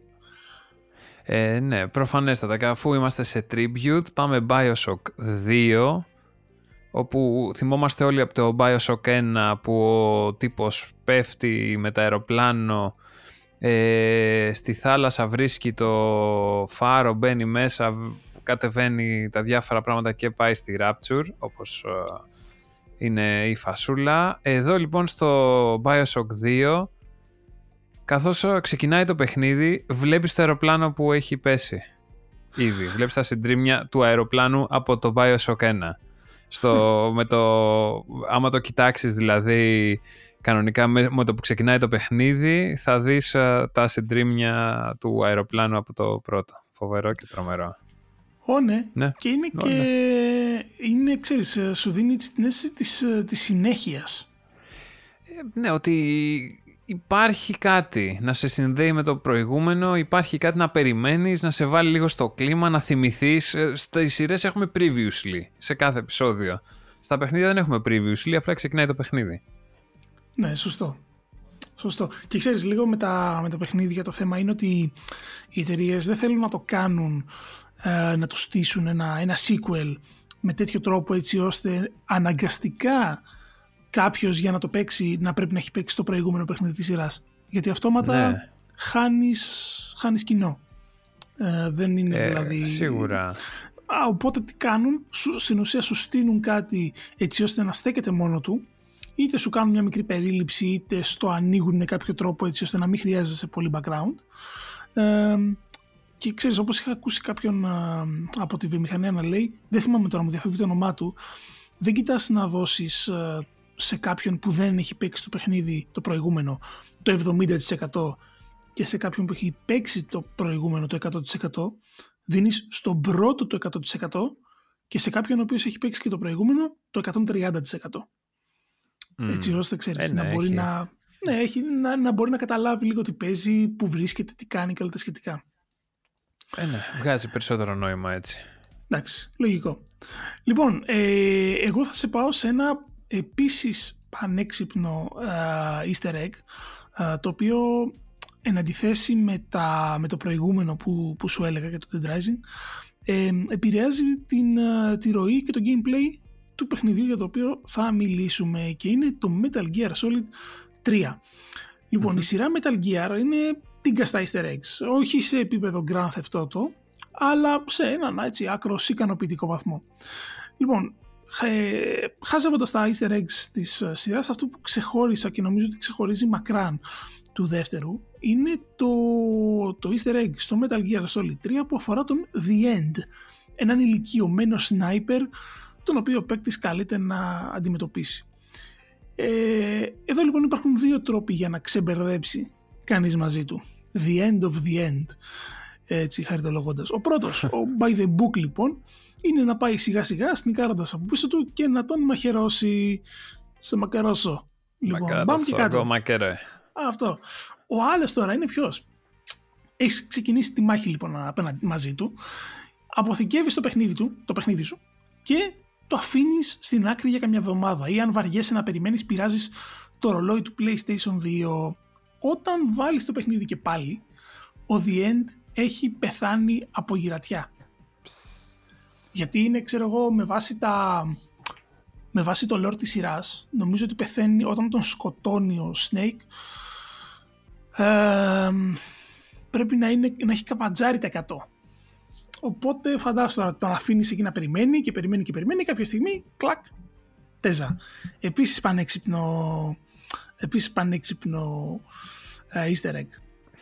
Ε, ναι, προφανέστατα, αφού είμαστε σε tribute, πάμε Bioshock 2, όπου θυμόμαστε όλοι από το Bioshock 1 που ο τύπος πέφτει με το αεροπλάνο ε, στη θάλασσα βρίσκει το φάρο, μπαίνει μέσα, κατεβαίνει τα διάφορα πράγματα και πάει στη Rapture όπως ε, είναι η φασούλα. Εδώ λοιπόν στο Bioshock 2 καθώς ε, ξεκινάει το παιχνίδι βλέπεις το αεροπλάνο που έχει πέσει ήδη. Βλέπεις τα συντρίμια του αεροπλάνου από το Bioshock 1 στο, με το, άμα το κοιτάξεις δηλαδή κανονικά με, το που ξεκινάει το παιχνίδι θα δεις τα συντρίμια του αεροπλάνου από το πρώτο. Φοβερό και τρομερό. Ω, ναι. ναι. Και είναι και, ναι. είναι, ξέρεις, ε, σου δίνει την αίσθηση της, ε, της συνέχειας. Ε, ναι, ότι υπάρχει κάτι να σε συνδέει με το προηγούμενο, υπάρχει κάτι να περιμένεις, να σε βάλει λίγο στο κλίμα, να θυμηθείς. Ε, στις σειρές έχουμε previously σε κάθε επεισόδιο. Στα παιχνίδια δεν έχουμε previously, απλά ξεκινάει το παιχνίδι. Ναι, σωστό. Σωστό. Και ξέρεις, λίγο με τα, με τα παιχνίδια το θέμα είναι ότι οι εταιρείες δεν θέλουν να το κάνουν, ε, να το στήσουν ένα, ένα sequel με τέτοιο τρόπο έτσι ώστε αναγκαστικά κάποιος για να το παίξει να πρέπει να έχει παίξει το προηγούμενο παιχνίδι της σειράς. Γιατί αυτόματα ναι. χάνεις, χάνεις κοινό. Ε, δεν είναι Ε, δηλαδή... Σίγουρα. Α, οπότε τι κάνουν, σου, στην ουσία σου στείλουν κάτι έτσι ώστε να στέκεται μόνο του, είτε σου κάνουν μια μικρή περίληψη, είτε στο ανοίγουν με κάποιο τρόπο έτσι ώστε να μην χρειάζεσαι πολύ background. Ε, και ξέρεις, όπως είχα ακούσει κάποιον α, από τη βιομηχανία να λέει, δεν θυμάμαι τώρα, μου διαφεύγει το όνομά του, δεν κοιτάς να δώσεις α, σε κάποιον που δεν έχει παίξει το παιχνίδι το προηγούμενο το 70% και σε κάποιον που έχει παίξει το προηγούμενο το 100% δίνεις στον πρώτο το 100% και σε κάποιον ο οποίος έχει παίξει και το προηγούμενο το 130%. Μμ. Έτσι ώστε ξέρεις, Ε, να, ναι, μπορεί έχει. να, ναι, έχει, να, να μπορεί να καταλάβει λίγο τι παίζει, που βρίσκεται, τι κάνει και όλα τα σχετικά. Ε, ναι, βγάζει περισσότερο νόημα έτσι. Εντάξει, λογικό. Λοιπόν, ε, εγώ θα σε πάω σε ένα επίσης πανέξυπνο ε, easter egg, ε, το οποίο εν αντιθέσει με, τα, με το προηγούμενο που, που σου έλεγα για το Dead Rising, ε, επηρεάζει την, ε, τη ροή και το gameplay του παιχνιδιού για το οποίο θα μιλήσουμε και είναι το Metal Gear Solid 3. λοιπον η σειρά Metal Gear είναι τίγκα στα easter eggs, όχι σε επίπεδο Grand Theft Auto, αλλά σε έναν έτσι άκρος ικανοποιητικό βαθμό. Λοιπόν, ε, χάζευοντας τα easter eggs της ε, σειράς, αυτό που ξεχώρισα και νομίζω ότι ξεχωρίζει μακράν του δεύτερου, είναι το, το easter egg στο Metal Gear Solid 3 που αφορά τον The End, έναν ηλικιωμένο sniper τον οποίο ο παίκτης καλείται να αντιμετωπίσει. Ε, εδώ λοιπόν υπάρχουν δύο τρόποι για να ξεμπερδέψει κανείς μαζί του. The end of the end. Έτσι χαριτολογώντας. Ο πρώτος, ο by the book λοιπόν, είναι να πάει σιγά σιγά σνικάροντας από πίσω του και να τον μαχαιρώσει σε μακαρόσο. Λοιπόν, πάμε και κάτω. μακερέ. Αυτό. Ο άλλος τώρα είναι ποιος; Έχεις ξεκινήσει τη μάχη λοιπόν απέναντι μαζί του, αποθηκεύεις το παιχνίδι του, το παιχνίδι σου και το αφήνεις στην άκρη για καμιά εβδομάδα ή αν βαριέσαι να περιμένεις πειράζεις το ρολόι του PlayStation 2. Όταν βάλεις το παιχνίδι και πάλι, ο The End έχει πεθάνει από γυρατιά. Γιατί είναι, ξέρω εγώ, με βάση τα... Με βάση το lore της σειράς, νομίζω ότι πεθαίνει όταν τον σκοτώνει ο Snake ε, πρέπει να, είναι, να έχει καπατζάρει τα 100. Οπότε φαντάσου τώρα τον αφήνει εκεί να περιμένει και περιμένει και περιμένει κάποια στιγμή κλακ τέζα. Επίσης πανέξυπνο επίσης πανέξυπνο ε, easter egg.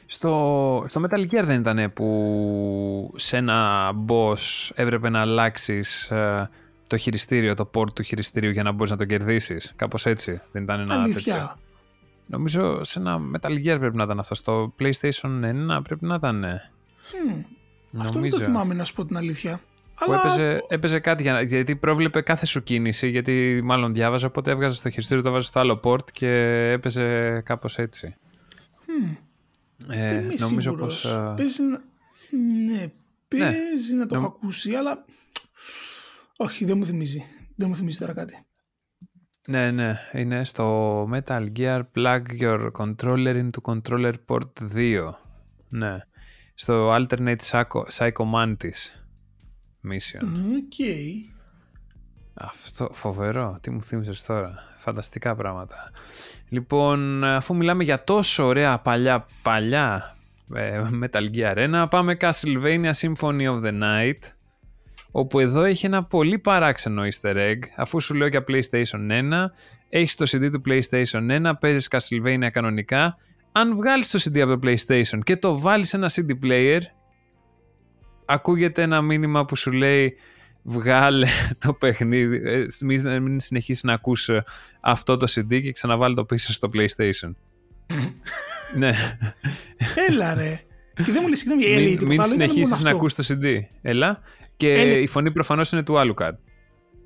Στο, στο Metal Gear δεν ήταν που σε ένα boss έπρεπε να αλλάξεις το χειριστήριο, το port του χειριστήριου για να μπορείς να το κερδίσεις; Κάπως έτσι. Δεν ήταν ένα Αλήθεια. τέτοιο; Νομίζω σε ένα Metal Gear πρέπει να ήταν αυτό. Στο PlayStation 1 πρέπει να ήταν. ναι. Μμ, Αυτό δεν Νομίζω. το θυμάμαι να σου πω την αλήθεια. Που Αλλά έπαιζε, έπαιζε κάτι για να, γιατί πρόβλεπε κάθε σου κίνηση, γιατί μάλλον διάβαζα, οπότε έβγαζε το χειριστήριο, το βάζε στο άλλο port και έπαιζε κάπως έτσι. μμ, Ε, δεν είμαι νομίζω σίγουρος. πως... α, Παίζει να... Ναι, παίζει να το Νομ- έχω ακούσει, αλλά όχι, δεν μου θυμίζει. Δεν μου θυμίζει τώρα κάτι. Ναι, ναι, είναι στο Metal Gear Plug Your Controller into Controller Port 2. Ναι. Στο Alternate Psycho, Psycho Mantis Mission. OK. Αυτό, φοβερό. Τι μου θύμισες τώρα. Φανταστικά πράγματα. Λοιπόν, αφού μιλάμε για τόσο ωραία παλιά, παλιά ε, Metal Gear 1, πάμε Castlevania Symphony of the Night, όπου εδώ έχει ένα πολύ παράξενο easter egg, αφού σου λέω για PlayStation 1, έχεις το CD του PlayStation 1, παίζεις Castlevania κανονικά, αν βγάλεις το CD από το PlayStation και το βάλεις σε ένα CD player, ακούγεται ένα μήνυμα που σου λέει βγάλε το παιχνίδι, ε, μην, μην συνεχίσεις να ακούς ε, αυτό το CD και ξαναβάλει το πίσω στο PlayStation. ναι, Έλα ρε. Και δεν μου λέει συγγνώμη, έλεγε μην, τίποτα μην άλλο, ήταν μόνο συνεχίσεις να αυτό. ακούς το CD. Έλα. Και Έλε- η φωνή προφανώς είναι του Alucard,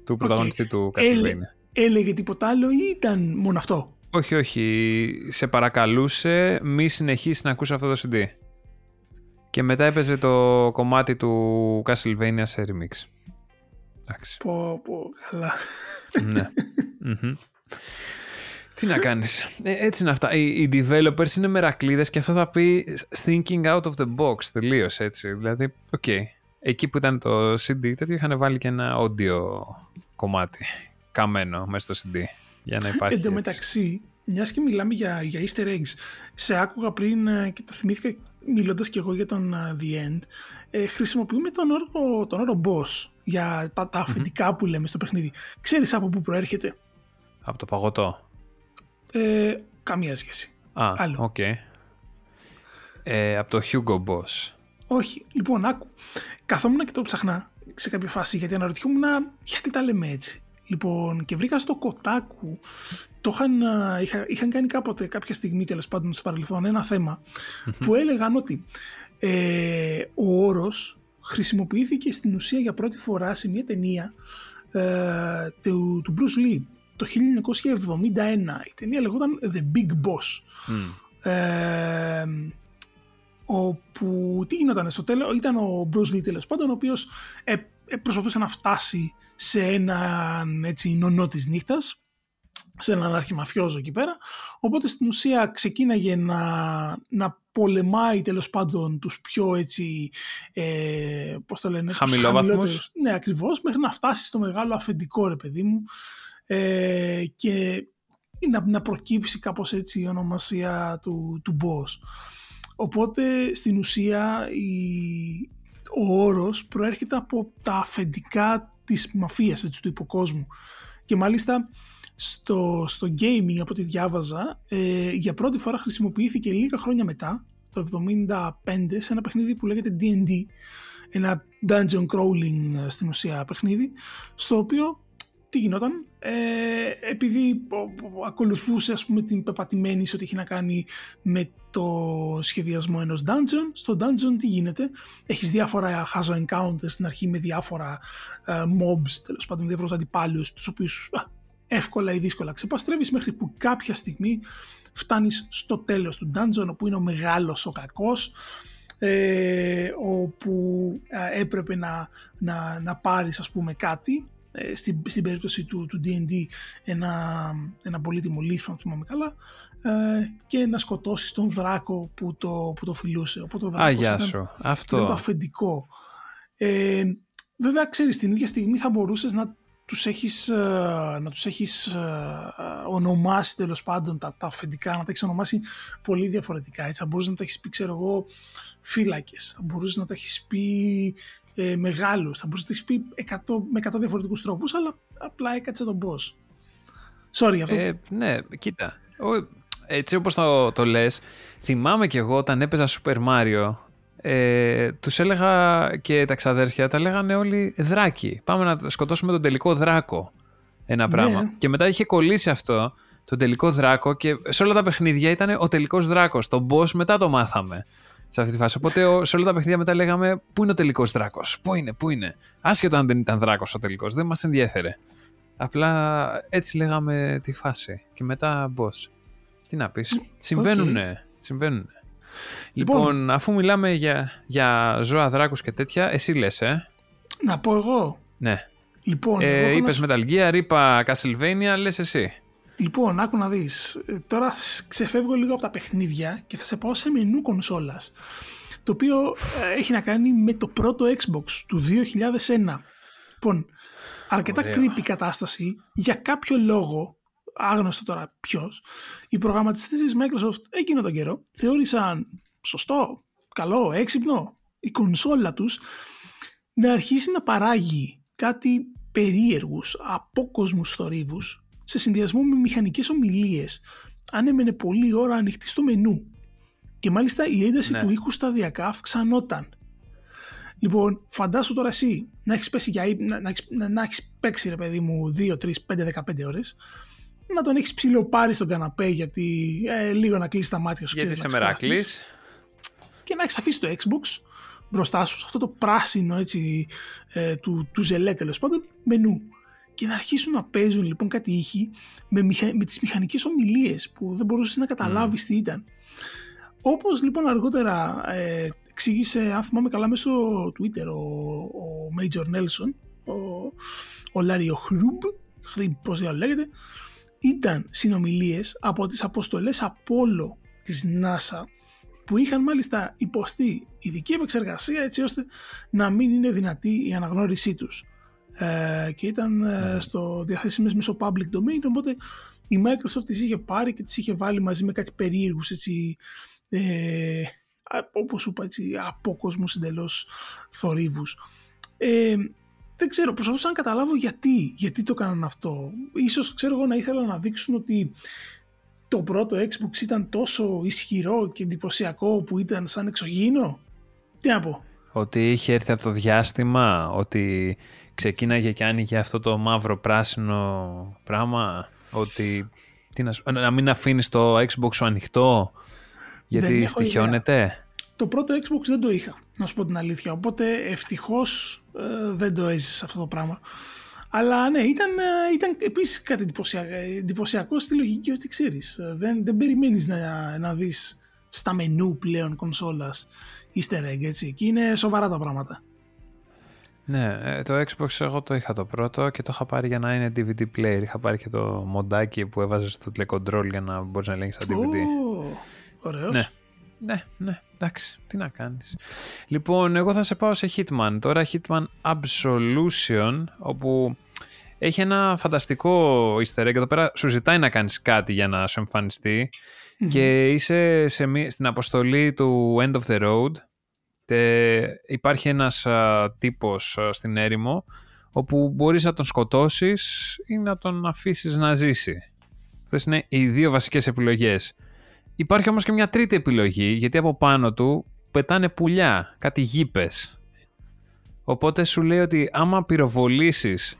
του πρωταγωνιστή του Έλε- Castlevania. Έλεγε τίποτα άλλο ή ήταν μόνο αυτό; Όχι, όχι. Σε παρακαλούσε μη συνεχίσεις να ακούσει αυτό το CD. Και μετά έπαιζε το κομμάτι του Castlevania σε remix. Εντάξει. Πω, πω, καλά. ναι. Μμμ. Τι να κάνεις. Ε, έτσι είναι αυτά. Οι, οι developers είναι μερακλείδες και αυτό θα πει thinking out of the box τελείως έτσι. Δηλαδή, οκ. Εκεί που ήταν το CD τέτοιο είχαν βάλει και ένα audio κομμάτι καμένο μέσα στο CD για να υπάρχει Εν τω έτσι. μεταξύ, μιας και μιλάμε για, για easter eggs, σε άκουγα πριν ε, και το θυμήθηκα μιλώντας και εγώ για τον ε, The End. Ε, χρησιμοποιούμε τον όρο, τον όρο boss για τα, τα αφεντικά που λέμε στο παιχνίδι. Ξέρεις από πού προέρχεται; Από το παγωτό. Ε, καμία σχέση. Α, OK. Okay. Ε, από το Hugo Boss. Όχι. Λοιπόν, άκου. Καθόμουν και το 'ψαχνα σε κάποια φάση γιατί αναρωτιόμουν γιατί τα λέμε έτσι; Λοιπόν, και βρήκα στο Kotaku, το είχαν, είχα, είχαν κάνει κάποτε κάποια στιγμή τέλος πάντων στο παρελθόν ένα που έλεγαν ότι ε, ο όρος χρησιμοποιήθηκε στην ουσία για πρώτη φορά σε μια ταινία ε, του, του Bruce Lee το 1971. Η ταινία λεγόταν The Big Boss. Ε, όπου τι γινόταν στο τέλος, ήταν ο Bruce Lee τέλος πάντων, ο οποίος ε, ε, προσπαθούσε να φτάσει σε έναν έτσι νονό της νύχτας, σε έναν αρχιμαφιόζο εκεί πέρα, οπότε στην ουσία ξεκίναγε να, να πολεμάει τέλος πάντων τους πιο έτσι, ε, πώς το λένε, χαμηλόβαθμους. Ναι, ακριβώς, μέχρι να φτάσει στο μεγάλο αφεντικό ρε παιδί μου ε, και να, να προκύψει κάπως έτσι η ονομασία του, του boss. Οπότε στην ουσία η, ο όρος προέρχεται από τα αφεντικά της μαφίας έτσι, του υποκόσμου. Και μάλιστα στο, στο gaming από ό,τι διάβαζα ε, για πρώτη φορά χρησιμοποιήθηκε λίγα χρόνια μετά το 75 σε ένα παιχνίδι που λέγεται D&D ένα dungeon crawling στην ουσία παιχνίδι στο οποίο τι γινόταν ε, επειδή ακολουθούσε ας πούμε την πεπατημένη σε ό,τι έχει να κάνει με το σχεδιασμό ενός dungeon. Στο dungeon τι γίνεται έχεις διάφορα χάζο encounters στην αρχή με διάφορα ε, mobs τέλος πάντων με διάφορους αντιπάλους τους οποίους εύκολα ή δύσκολα ξεπαστρεύεις μέχρι που κάποια στιγμή φτάνεις στο τέλος του dungeon όπου είναι ο μεγάλος ο κακός ε, όπου ε, έπρεπε να, να, να πάρεις ας πούμε κάτι. ε, στην, στην περίπτωση του, του D&D ένα, ένα πολύτιμο λίθο αν θυμάμαι καλά ε, και να σκοτώσεις τον δράκο που το, που το φιλούσε οπότε το δράκος Α, ήταν, Αυτό. ήταν το αφεντικό ε, βέβαια ξέρεις την ίδια στιγμή θα μπορούσες να τους έχεις, ε, να τους έχεις ε, ονομάσει τέλος πάντων τα, τα αφεντικά, να τα έχεις ονομάσει πολύ διαφορετικά. Έτσι. Θα μπορούσες να τα έχεις πει, ξέρω εγώ, φύλακες. Θα μπορούσες να τα έχεις πει ε, μεγάλους. Θα μπορούσες να τα έχεις πει 100, με 100 διαφορετικούς τρόπους, αλλά απλά έκατσε τον boss. Sorry, αυτό. Ε, ναι, κοίτα. Έτσι όπως το, το λες, θυμάμαι κι εγώ όταν έπαιζα Super Mario ε, τους έλεγα και τα ξαδέρφια τα λέγανε όλοι δράκι. Πάμε να σκοτώσουμε τον τελικό δράκο. Ένα ναι. πράγμα. Και μετά είχε κολλήσει αυτό, τον τελικό δράκο και σε όλα τα παιχνίδια ήταν ο τελικός δράκος. Τον boss μετά το μάθαμε σε αυτή τη φάση. Οπότε σε όλα τα παιχνίδια μετά λέγαμε πού είναι ο τελικός δράκος; Πού είναι, πού είναι; Άσχετο αν δεν ήταν δράκος ο τελικός, δεν μας ενδιέφερε. Απλά έτσι λέγαμε τη φάση. Και μετά boss. Τι να πεις. Συμβαίνουνε. Συμβαίνουνε. Λοιπόν, λοιπόν, αφού μιλάμε για, για ζώα δράκους και τέτοια, εσύ λες, ε. Να πω εγώ. Ναι. Λοιπόν, ε, είπες σου... Metal Gear, είπα Castlevania, λες εσύ. Λοιπόν, άκου να δεις. Ε, τώρα ξεφεύγω λίγο από τα παιχνίδια και θα σε πάω σε μενού κονσόλας. Το οποίο ε, έχει να κάνει με το πρώτο Xbox του 2001. Λοιπόν, αρκετά Ωραία. creepy κατάσταση. Για κάποιο λόγο, άγνωστο τώρα ποιος, οι προγραμματιστές της Microsoft εκείνο τον καιρό θεώρησαν σωστό, καλό, έξυπνο η κονσόλα τους να αρχίσει να παράγει κάτι περίεργους, απόκοσμους θορύβους σε συνδυασμό με μηχανικές ομιλίες αν έμενε πολλή ώρα ανοιχτή στο μενού. Και μάλιστα η ένταση ναι. του ήχου σταδιακά αυξανόταν. Λοιπόν, φαντάσου τώρα εσύ να έχεις, πέσει για, να, να, έχεις, να, να έχεις παίξει ρε παιδί μου 2, 3, 5, 15 ώρες να τον έχεις ψηλοπάρει στον καναπέ γιατί ε, λίγο να κλείσεις τα μάτια σου. Γιατί σε μεράκλεις. Και να έχεις αφήσει το Xbox μπροστά σου, σε αυτό το πράσινο έτσι, ε, του, του ζελέ τέλος πάντων, μενού. Και να αρχίσουν να παίζουν λοιπόν κάτι ήχοι με, μηχα... με τις μηχανικές ομιλίες που δεν μπορούσες να καταλάβεις τι ήταν. Όπως λοιπόν αργότερα ε, εξήγησε, αν θυμάμαι καλά, μέσω Twitter ο, ο Major Nelson, ο, ο Λάριο Χρουμπ, Χρυμπ πώς λέγεται, ήταν συνομιλίες από τις αποστολές Apollo της NASA που είχαν μάλιστα υποστεί ειδική επεξεργασία έτσι ώστε να μην είναι δυνατή η αναγνώρισή τους ε, και ήταν ε, ναι. στο διαθέσιμες μέσω public domain οπότε η Microsoft τις είχε πάρει και τις είχε βάλει μαζί με κάτι περίεργους έτσι, ε, όπως σου είπα έτσι, από κόσμους εντελώς θορύβους. Ε, δεν ξέρω, προσπαθούσα να καταλάβω γιατί, γιατί το έκαναν αυτό. Ίσως ξέρω εγώ να ήθελα να δείξουν ότι το πρώτο Xbox ήταν τόσο ισχυρό και εντυπωσιακό που ήταν σαν εξωγήινο. Τι να πω. Ότι είχε έρθει από το διάστημα, ότι ξεκίναγε και άνοιγε αυτό το μαύρο πράσινο πράγμα, ότι τι να, να μην αφήνεις το Xbox σου ανοιχτό γιατί στοιχιώνεται; Το πρώτο Xbox δεν το είχα, να σου πω την αλήθεια, οπότε ευτυχώς ε, δεν το έζησα αυτό το πράγμα. Αλλά ναι, ήταν, ε, ήταν επίσης κάτι εντυπωσιακό, στη λογική ότι ξέρεις, ε, δεν, δεν περιμένεις να, να δεις στα μενού πλέον κονσόλας easter egg, έτσι, και είναι σοβαρά τα πράγματα. Ναι, ε, το Xbox εγώ το είχα το πρώτο και το είχα πάρει για να είναι DVD player. Είχα πάρει και το μοντάκι που έβαζες στο τηλεκοντρόλ για να μπορείς να ελέγχεις τα DVD. Oh, ωραίος. Ναι. ναι, ναι, εντάξει, τι να κάνεις. Λοιπόν, εγώ θα σε πάω σε Hitman. Τώρα Hitman Absolution, όπου έχει ένα φανταστικό easter egg. Εδώ πέρα σου ζητάει να κάνεις κάτι για να σου εμφανιστει και είσαι σε, στην αποστολή του End of the Road υπάρχει ένας α, τύπος στην έρημο όπου μπορείς να τον σκοτώσεις ή να τον αφήσεις να ζήσει. Αυτές είναι οι δύο βασικές επιλογές. Υπάρχει όμως και μια τρίτη επιλογή, γιατί από πάνω του πετάνε πουλιά, κάτι γήπες. Οπότε σου λέει ότι άμα πυροβολήσεις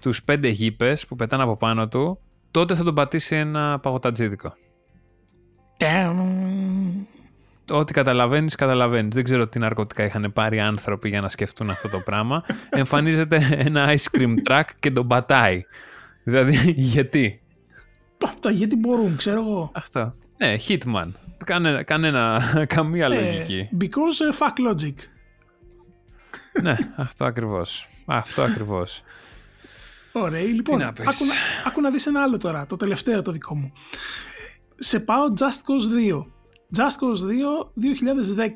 τους πέντε γήπες που πετάνε από πάνω του, τότε θα τον πατήσει ένα παγωτατζίδικο. Ό,τι καταλαβαίνεις, καταλαβαίνεις. Δεν ξέρω τι ναρκωτικά είχαν πάρει άνθρωποι για να σκεφτούν αυτό το πράγμα. Εμφανίζεται ένα ice cream truck και τον πατάει. Δηλαδή, γιατί; Τα γιατί μπορούν, ξέρω εγώ. Αυτό. Ναι, Hitman. Κάνε, κανένα, καμία ναι, λογική. Because uh, fuck logic. ναι, αυτό ακριβώς. Αυτό ακριβώς. Ωραία, λοιπόν, άκου, άκου να δεις ένα άλλο τώρα, το τελευταίο το δικό μου. Σε πάω Just Cause 2. Just Cause 2 2010.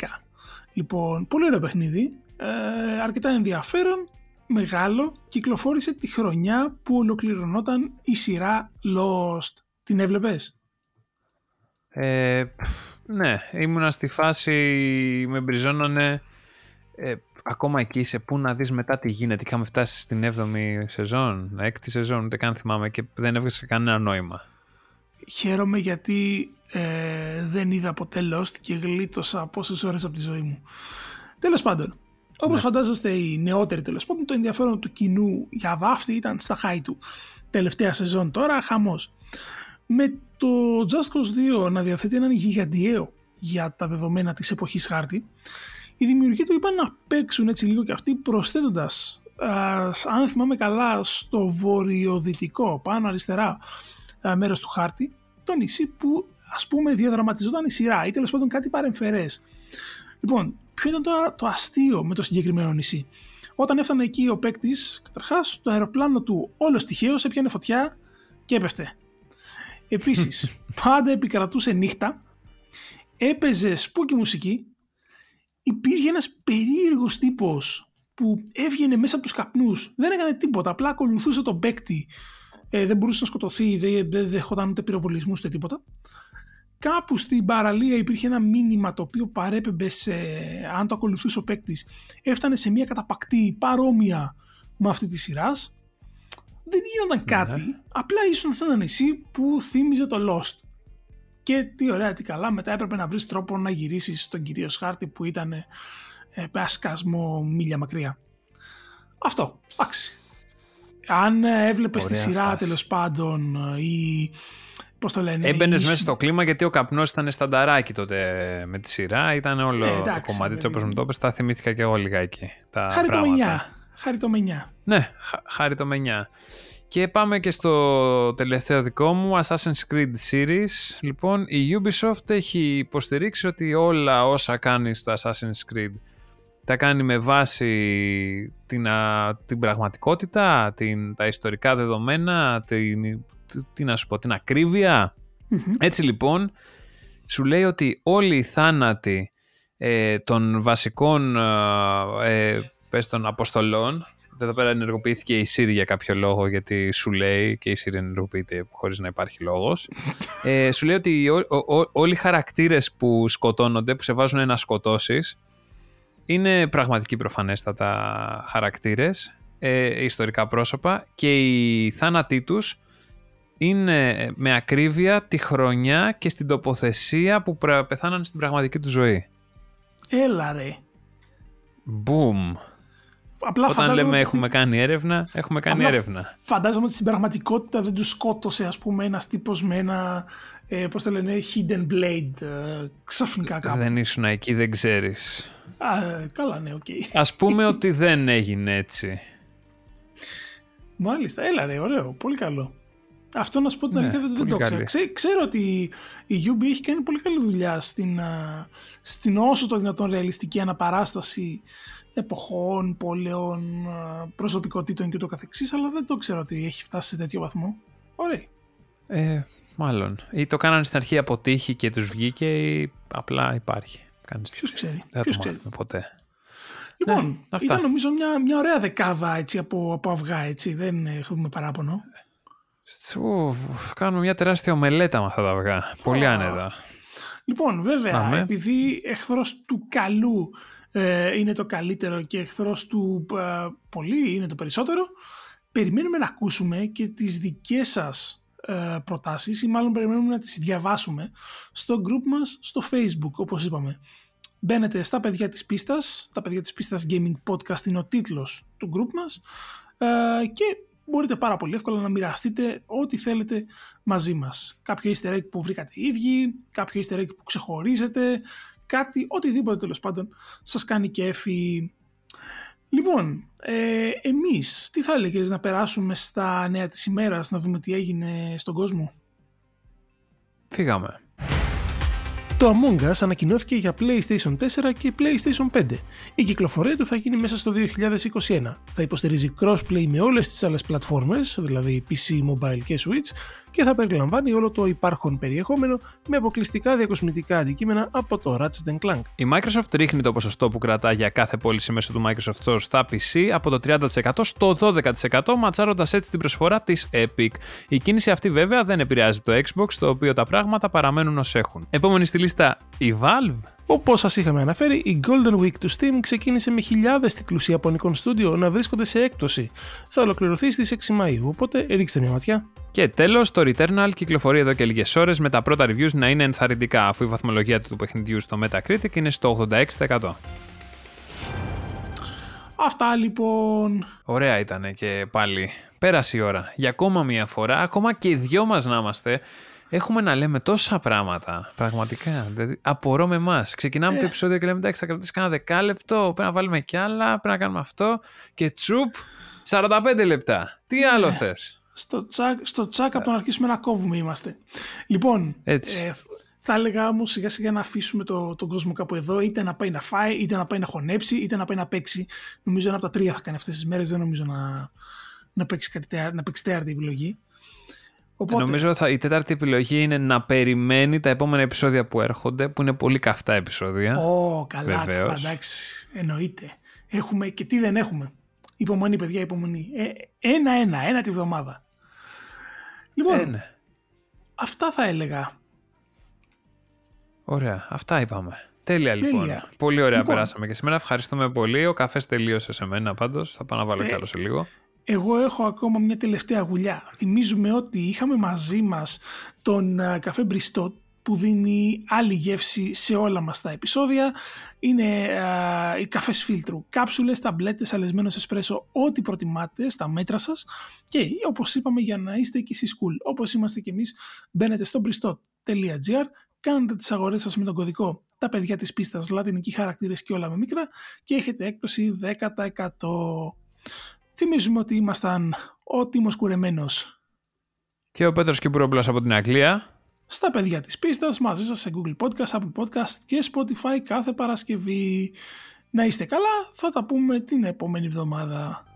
Λοιπόν, πολύ ωραίο παιχνίδι, ε, αρκετά ενδιαφέρον, μεγάλο, κυκλοφόρησε τη χρονιά που ολοκληρωνόταν η σειρά Lost. Την έβλεπες; Ε, ναι, ήμουνα στη φάση, με μπριζώνανε ε, ακόμα εκεί σε πού να δεις μετά τι γίνεται. Είχαμε φτάσει στην 7η σεζόν, 6η σεζόν, ούτε καν θυμάμαι και δεν έβγαζε κανένα νόημα. Χαίρομαι γιατί ε, δεν είδα ποτέ Lost και γλίτωσα πόσες ώρες από τη ζωή μου. Τέλος πάντων, όπως ναι. φαντάζεστε οι νεότεροι τέλος πάντων, το ενδιαφέρον του κοινού για βάφτη ήταν στα high του. Τελευταία σεζόν τώρα, χαμός. Με το Just Cause 2 να διαθέτει έναν γιγαντιαίο για τα δεδομένα της εποχής χάρτη, οι δημιουργοί του είπαν να παίξουν έτσι λίγο και αυτοί προσθέτοντας, αν θυμάμαι καλά, στο βορειοδυτικό, πάνω αριστερά μέρος του χάρτη, το νησί που ας πούμε διαδραματιζόταν η σειρά ή τέλος πάντων κάτι παρεμφερές. Λοιπόν, ποιο ήταν το, το αστείο με το συγκεκριμένο νησί; Όταν έφτανε εκεί ο παίκτης, καταρχάς το αεροπλάνο του όλος τυχαίως έπιανε φωτιά και έπεφτε. Επίσης, πάντα επικρατούσε νύχτα, έπαιζε σπούκι μουσική, υπήρχε ένας περίεργος τύπος που έβγαινε μέσα από τους καπνούς, δεν έκανε τίποτα, απλά ακολουθούσε τον παίκτη, ε, δεν μπορούσε να σκοτωθεί, δεν, δεν δεχόταν ούτε πυροβολισμούς ούτε τίποτα κάπου στην παραλία υπήρχε ένα μήνυμα το οποίο παρέπεμπε σε, αν το ακολουθούσε ο παίκτης, έφτανε σε μια καταπακτή παρόμοια με αυτή της σειράς. Δεν γίνονταν ναι. κάτι, απλά ήσουν σε ένα νησί που θύμιζε το Lost. Και τι ωραία, τι καλά, μετά έπρεπε να βρεις τρόπο να γυρίσεις στον κυρίω χάρτη που ήταν ε, ασκασμό μίλια μακριά. Αυτό, εντάξει. Αν έβλεπες τη σειρά τέλος πάντων ή Πώς το λένε. Έμπαινες μέσα στο κλίμα γιατί ο καπνός ήταν στανταράκι τότε με τη σειρά. Ήταν όλο ε, το κομμάτι της όπως μου το είπες. Τα θυμήθηκα και εγώ λιγάκι. Τα χάρη το μενιά. Χάρη το μενιά. Ναι, χάρη το μενιά. Και πάμε και στο τελευταίο δικό μου, Assassin's Creed Series. Λοιπόν, η Ubisoft έχει υποστηρίξει ότι όλα όσα κάνει στο Assassin's Creed τα κάνει με βάση την, την πραγματικότητα, την, τα ιστορικά δεδομένα, την, τι να σου πω, την ακρίβεια. Έτσι λοιπόν, σου λέει ότι όλοι οι θάνατοι ε, των βασικών ε, ε, πες των αποστολών, Εδώ πέρα ενεργοποιήθηκε η Siri για κάποιο λόγο, γιατί σου λέει και η Siri ενεργοποιείται χωρίς να υπάρχει λόγος. ε, σου λέει ότι όλοι οι χαρακτήρες που σκοτώνονται, που σε βάζουν να σκοτώσεις, είναι πραγματικοί προφανέστατα χαρακτήρες, ε, ιστορικά πρόσωπα και οι θάνατοί τους είναι με ακρίβεια τη χρονιά και στην τοποθεσία που πεθάναν στην πραγματική του ζωή. Έλα ρε. Μπουμ. Απλά Όταν λέμε έχουμε κάνει έρευνα, έχουμε κάνει έρευνα. Φαντάζομαι ότι στην πραγματικότητα δεν τους σκότωσε ας πούμε ένας τύπος με ένα, ε, πώς το λένε, hidden blade ε, ξαφνικά κάπου. Δεν ήσουν εκεί, δεν ξέρεις. Α, ε, καλά, ναι, OK. Okay. Ας πούμε ότι δεν έγινε έτσι. Μάλιστα, έλα ρε, ωραίο, πολύ καλό. Αυτό να σου πω την ναι, αλήθεια δεν, το ξέρω. ξέρω ότι η Ubi έχει κάνει πολύ καλή δουλειά στην, στην όσο το δυνατόν ρεαλιστική αναπαράσταση εποχών, πόλεων, προσωπικότητων και το καθεξής, αλλά δεν το ξέρω ότι έχει φτάσει σε τέτοιο βαθμό. Ωραία. Ε, μάλλον. Ή το κάνανε στην αρχή αποτύχει και τους βγήκε ή απλά υπάρχει. Ποιος ξέρει. Δεν θα το μάθουμε ποτέ. Λοιπόν, ναι, αυτά. ήταν νομίζω μια, μια ωραία δεκάδα έτσι, από, από αυγά, έτσι. δεν έχουμε παράπονο. Ου, κάνουμε μια τεράστια ομελέτα με αυτά τα αυγά. Πολύ άνετα. Λοιπόν, βέβαια, επειδή εχθρός του καλού ε, είναι το καλύτερο και εχθρός του ε, πολύ είναι το περισσότερο, περιμένουμε να ακούσουμε και τις δικές σας ε, προτάσεις ή μάλλον περιμένουμε να τις διαβάσουμε στο group μας στο facebook όπως είπαμε. Μπαίνετε στα παιδιά της πίστας, τα παιδιά της πίστας gaming podcast είναι ο τίτλος του group μας ε, και μπορείτε πάρα πολύ εύκολα να μοιραστείτε ό,τι θέλετε μαζί μας. Κάποιο easter egg που βρήκατε οι ίδιοι, κάποιο easter egg που ξεχωρίζετε, κάτι, οτιδήποτε τέλος πάντων σας κάνει κέφι. Λοιπόν, ε, εμείς τι θα έλεγες να περάσουμε στα νέα της ημέρας, να δούμε τι έγινε στον κόσμο; Φύγαμε. Το Among Us ανακοινώθηκε για PlayStation 4 και PlayStation 5. Η κυκλοφορία του θα γίνει μέσα στο 2021. Θα υποστηρίζει crossplay με όλες τις άλλες πλατφόρμες, δηλαδή PC, mobile και Switch, και θα περιλαμβάνει όλο το υπάρχον περιεχόμενο με αποκλειστικά διακοσμητικά αντικείμενα από το Ratchet Clank. Η Microsoft ρίχνει το ποσοστό που κρατά για κάθε πώληση μέσω του Microsoft Store στα PC από το 30% στο 12% ματσάροντας έτσι την προσφορά της Epic. Η κίνηση αυτή βέβαια δεν επηρεάζει το Xbox, το οποίο τα πράγματα παραμένουν ως έχουν. Επόμενη στη λίστα η Valve. Όπως σας είχαμε αναφέρει, η Golden Week του Steam ξεκίνησε με χιλιάδες τίτλους Ιαπωνικών στούντιο να βρίσκονται σε έκπτωση. Θα ολοκληρωθεί στις 6 Μαου, οπότε ρίξτε μια ματιά. Και τέλος, το Returnal κυκλοφορεί εδώ και λίγες ώρες με τα πρώτα reviews να είναι ενθαρρυντικά, αφού η βαθμολογία του παιχνιδιού στο Metacritic είναι στο 86%. Αυτά λοιπόν. Ωραία ήταν και πάλι. Πέρασε η ώρα. Για ακόμα μια φορά, ακόμα και οι δυο μας να είμαστε, έχουμε να λέμε τόσα πράγματα. Πραγματικά. Δηλαδή, απορώ με εμάς. Ξεκινάμε το ε. επεισόδιο και λέμε εντάξει, θα κρατήσει κανένα δεκάλεπτο. Πρέπει να βάλουμε κι άλλα. Πρέπει να κάνουμε αυτό. Και τσουπ, 45 λεπτά. Τι άλλο ε. θες; Στο τσάκ, στο τσάκ από το να αρχίσουμε να κόβουμε είμαστε. Λοιπόν, Έτσι. Ε, θα έλεγα όμως σιγά σιγά να αφήσουμε το, τον κόσμο κάπου εδώ, είτε να πάει να φάει, είτε να πάει να χωνέψει, είτε να πάει να παίξει. Νομίζω ένα από τα τρία θα κάνει αυτές τις μέρες. Δεν νομίζω να, να παίξει, κάτι, να παίξει τέταρτη επιλογή. Οπότε... Νομίζω ότι η τέταρτη επιλογή είναι να περιμένει τα επόμενα επεισόδια που έρχονται, που είναι πολύ καυτά επεισόδια. Ω, καλά, καλά, εντάξει, εννοείται. Έχουμε και τι δεν έχουμε. Υπομονή, παιδιά, υπομονή. Ένα-ένα, ε, ένα τη βδομάδα. Λοιπόν, ε, ναι. αυτά θα έλεγα. Ωραία, αυτά είπαμε. Τέλεια λοιπόν. Πολύ ωραία λοιπόν. περάσαμε και σήμερα. Ευχαριστούμε πολύ. Ο καφές τελείωσε σε μένα πάντως. Θα πάω να βάλω ε, κι άλλο σε λίγο. Εγώ έχω ακόμα μια τελευταία γουλιά. Θυμίζουμε ότι είχαμε μαζί μας τον ε, καφέ Μπριστό που δίνει άλλη γεύση σε όλα μας τα επεισόδια. Είναι α, οι καφές φίλτρου, κάψουλες, ταμπλέτες, αλεσμένος εσπρέσο, ό,τι προτιμάτε στα μέτρα σας και όπως είπαμε για να είστε και εσείς cool. Όπως είμαστε και εμείς μπαίνετε στο bristot.gr, κάνετε τις αγορές σας με τον κωδικό τα παιδιά της πίστας, λατινικοί χαρακτήρες και όλα με μικρά και έχετε έκπτωση 10%. Θυμίζουμε ότι ήμασταν ο Τίμος Κουρεμένος και ο Πέτρος Κυπουρόπουλος από την Αγγλία στα παιδιά της πίστας μαζί σας σε Google Podcast, Apple Podcast και Spotify κάθε Παρασκευή. Να είστε καλά, θα τα πούμε την επόμενη εβδομάδα.